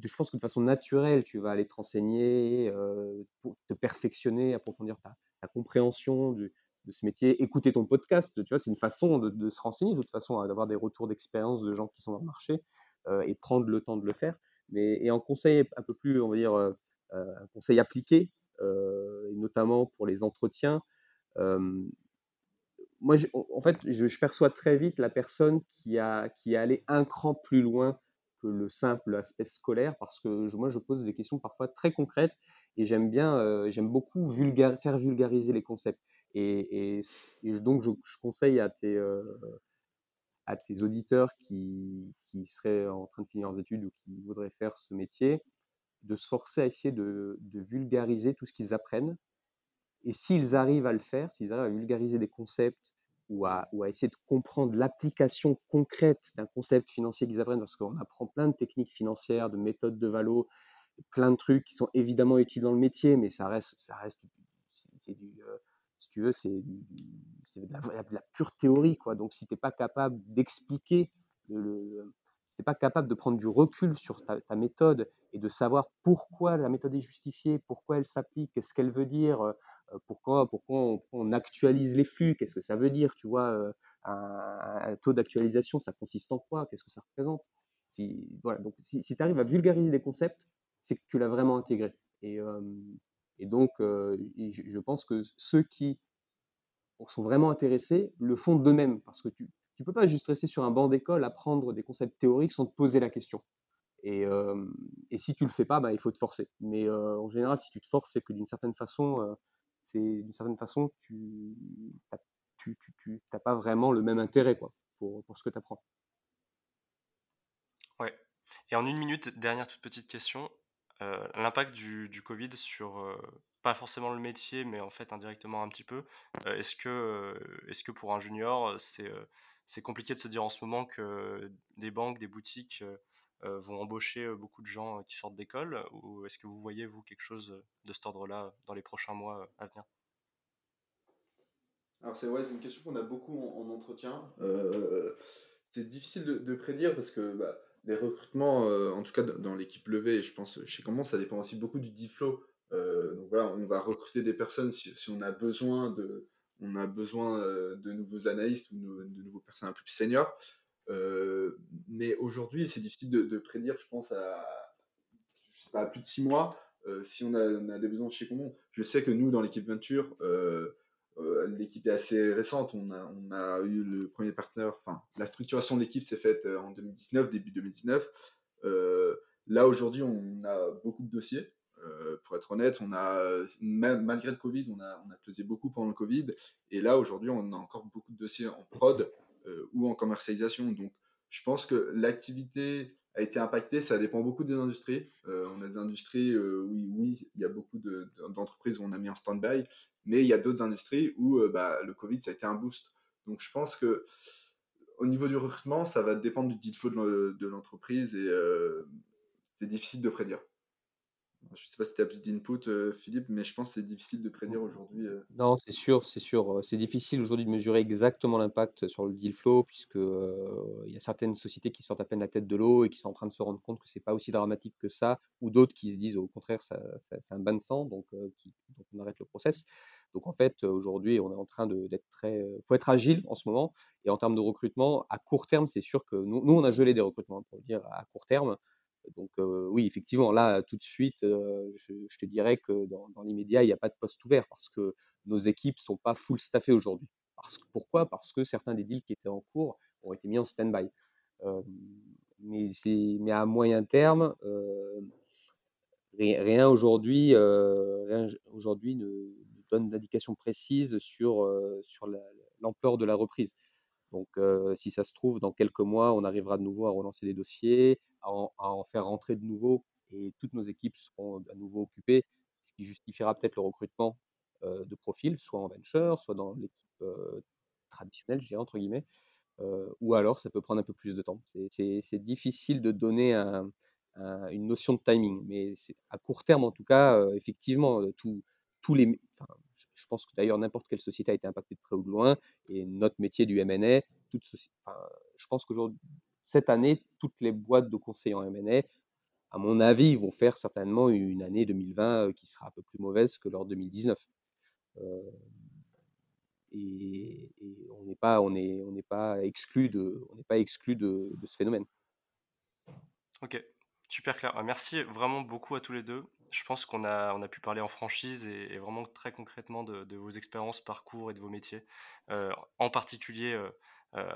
je pense que de façon naturelle, tu vas aller te renseigner, euh, pour te perfectionner, approfondir ta, compréhension de ce métier, écouter ton podcast, tu vois, c'est une façon de, se renseigner, de toute façon, hein, d'avoir des retours d'expérience de gens qui sont dans le marché euh, et prendre le temps de le faire. Mais, et en conseil un peu plus, on va dire, euh, un conseil appliqué, et notamment pour les entretiens, moi, en fait, je, perçois très vite la personne qui, a, qui est allée un cran plus loin que le simple aspect scolaire, parce que moi, je pose des questions parfois très concrètes et j'aime bien, euh, j'aime beaucoup faire vulgariser les concepts. Et, donc, je, conseille à tes, euh, à tes auditeurs qui, qui, seraient en train de finir leurs études ou qui voudraient faire ce métier, de se forcer à essayer de, vulgariser tout ce qu'ils apprennent. Et s'ils arrivent à le faire, s'ils arrivent à vulgariser des concepts ou à, essayer de comprendre l'application concrète d'un concept financier qu'ils apprennent, parce qu'on apprend plein de techniques financières, de méthodes de valo, plein de trucs qui sont évidemment utiles dans le métier, mais ça reste, ça reste, c'est du, euh, si tu veux, c'est de, la pure théorie, quoi. Donc, si tu n'es pas capable d'expliquer, le, si tu pas capable de prendre du recul sur ta, méthode et de savoir pourquoi la méthode est justifiée, pourquoi elle s'applique, qu'est-ce qu'elle veut dire, euh, pourquoi, pourquoi on, actualise les flux Qu'est-ce que ça veut dire Tu vois, un, taux d'actualisation, ça consiste en quoi Qu'est-ce que ça représente? Si, voilà, donc si, tu arrives à vulgariser des concepts, c'est que tu l'as vraiment intégré. Et, et donc, je, pense que ceux qui sont vraiment intéressés le font d'eux-mêmes, parce que tu ne peux pas juste rester sur un banc d'école, apprendre des concepts théoriques sans te poser la question. Et, si tu le fais pas, bah, il faut te forcer. Mais en général, si tu te forces, c'est que d'une certaine façon, certaine façon, tu n'as pas vraiment le même intérêt quoi, pour, pour ce que tu apprends. Ouais. Et en une minute, dernière toute petite question, euh, l'impact du, Covid sur, euh, pas forcément le métier, mais en fait indirectement un petit peu, euh, est-ce que, est que pour un junior, c'est c'est compliqué de se dire en ce moment que des banques, des boutiques vont embaucher beaucoup de gens qui sortent d'école? Ou est-ce que vous voyez, vous, quelque chose de cet ordre-là dans les prochains mois à venir? Alors c'est ouais, une question qu'on a beaucoup en, entretien. c'est difficile de, prédire parce que bah, les recrutements, en tout cas dans l'équipe levée, je pense chez Comment, ça dépend aussi beaucoup du deal flow. donc voilà, on va recruter des personnes si, on a besoin de, on a besoin de nouveaux analystes ou de, nouveaux personnes un peu plus seniors. Euh, mais aujourd'hui, c'est difficile de, prédire, je pense, à, plus de six mois, euh, si on a, des besoins chez Common. Je sais que nous, dans l'équipe Venture, euh, l'équipe est assez récente. On a, eu le premier partenaire, enfin, la structuration de l'équipe s'est faite en 2019, début 2019. là, aujourd'hui, on a beaucoup de dossiers. pour être honnête, on a, malgré le Covid, on a, on beaucoup pendant le Covid. Et là, aujourd'hui, on a encore beaucoup de dossiers en prod. Euh, ou en commercialisation. Donc, je pense que l'activité a été impacté. Ça dépend beaucoup des industries. on a des industries où, oui, il y a beaucoup d'entreprises où on a mis en stand-by, mais il y a d'autres industries où bah, le Covid, ça a été un boost. Donc, je pense que au niveau du recrutement, ça va dépendre du deal de l'entreprise et c'est difficile de prédire. Je ne sais pas si tu as plus d'input, euh, Philippe, mais je pense que c'est difficile de prédire aujourd'hui. Euh. Non, c'est sûr, c'est sûr. C'est difficile aujourd'hui de mesurer exactement l'impact sur le deal flow, puisque y a certaines sociétés qui sortent à peine la tête de l'eau et qui sont en train de se rendre compte que c'est pas aussi dramatique que ça, ou d'autres qui se disent au contraire, ça, c'est un bain de sang, donc, on arrête le process. Donc en fait, aujourd'hui, on est en train d'être très. Faut être agile en ce moment. Et en termes de recrutement, à court terme, c'est sûr que nous, nous, on a gelé des recrutements, pour dire à court terme. Donc oui, effectivement, là, tout de suite, je, te dirais que dans, l'immédiat, il n'y a pas de poste ouvert parce que nos équipes ne sont pas full staffées aujourd'hui. Pourquoi? Parce que certains des deals qui étaient en cours ont été mis en stand-by. mais, à moyen terme, rien aujourd'hui aujourd'hui ne, donne d'indication précise sur, sur l'ampleur de la reprise. Donc, si ça se trouve, dans quelques mois, on arrivera de nouveau à relancer les dossiers, à en, faire rentrer de nouveau, et toutes nos équipes seront à nouveau occupées, ce qui justifiera peut-être le recrutement de profils, soit en venture, soit dans l'équipe traditionnelle, je dirais, entre guillemets, ou alors ça peut prendre un peu plus de temps. C'est difficile de donner une notion de timing, mais à court terme, en tout cas, effectivement, tous les, pense que d'ailleurs n'importe quelle société a été impactée de près ou de loin, et notre métier du toute je pense qu'aujourd'hui, cette année, toutes les boîtes de conseil en M&A, à mon avis, vont faire certainement une année 2020 euh, qui sera un peu plus mauvaise que leur 2019. Euh, et, on n'est pas, exclu de, de, ce phénomène. Ok, super clair. Ah, merci vraiment beaucoup à tous les deux je pense qu'on a, on a pu parler en franchise et, vraiment très concrètement de, vos expériences, parcours et de vos métiers, euh, en particulier euh, euh,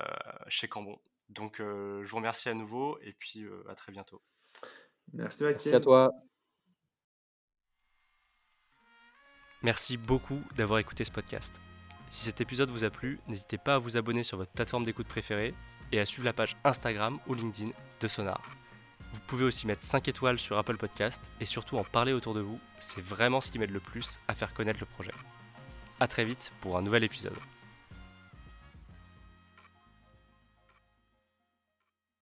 chez Cambon. Donc je vous remercie à nouveau et puis à très bientôt. Merci Merci à toi. Merci beaucoup d'avoir écouté ce podcast. Si cet épisode vous a plu, n'hésitez pas à vous abonner sur votre plateforme d'écoute préférée et à suivre la page Instagram ou LinkedIn de Sonar. Vous pouvez aussi mettre 5 étoiles sur Apple Podcast et surtout en parler autour de vous, c'est vraiment ce qui m'aide le plus à faire connaître le projet. A très vite pour un nouvel épisode.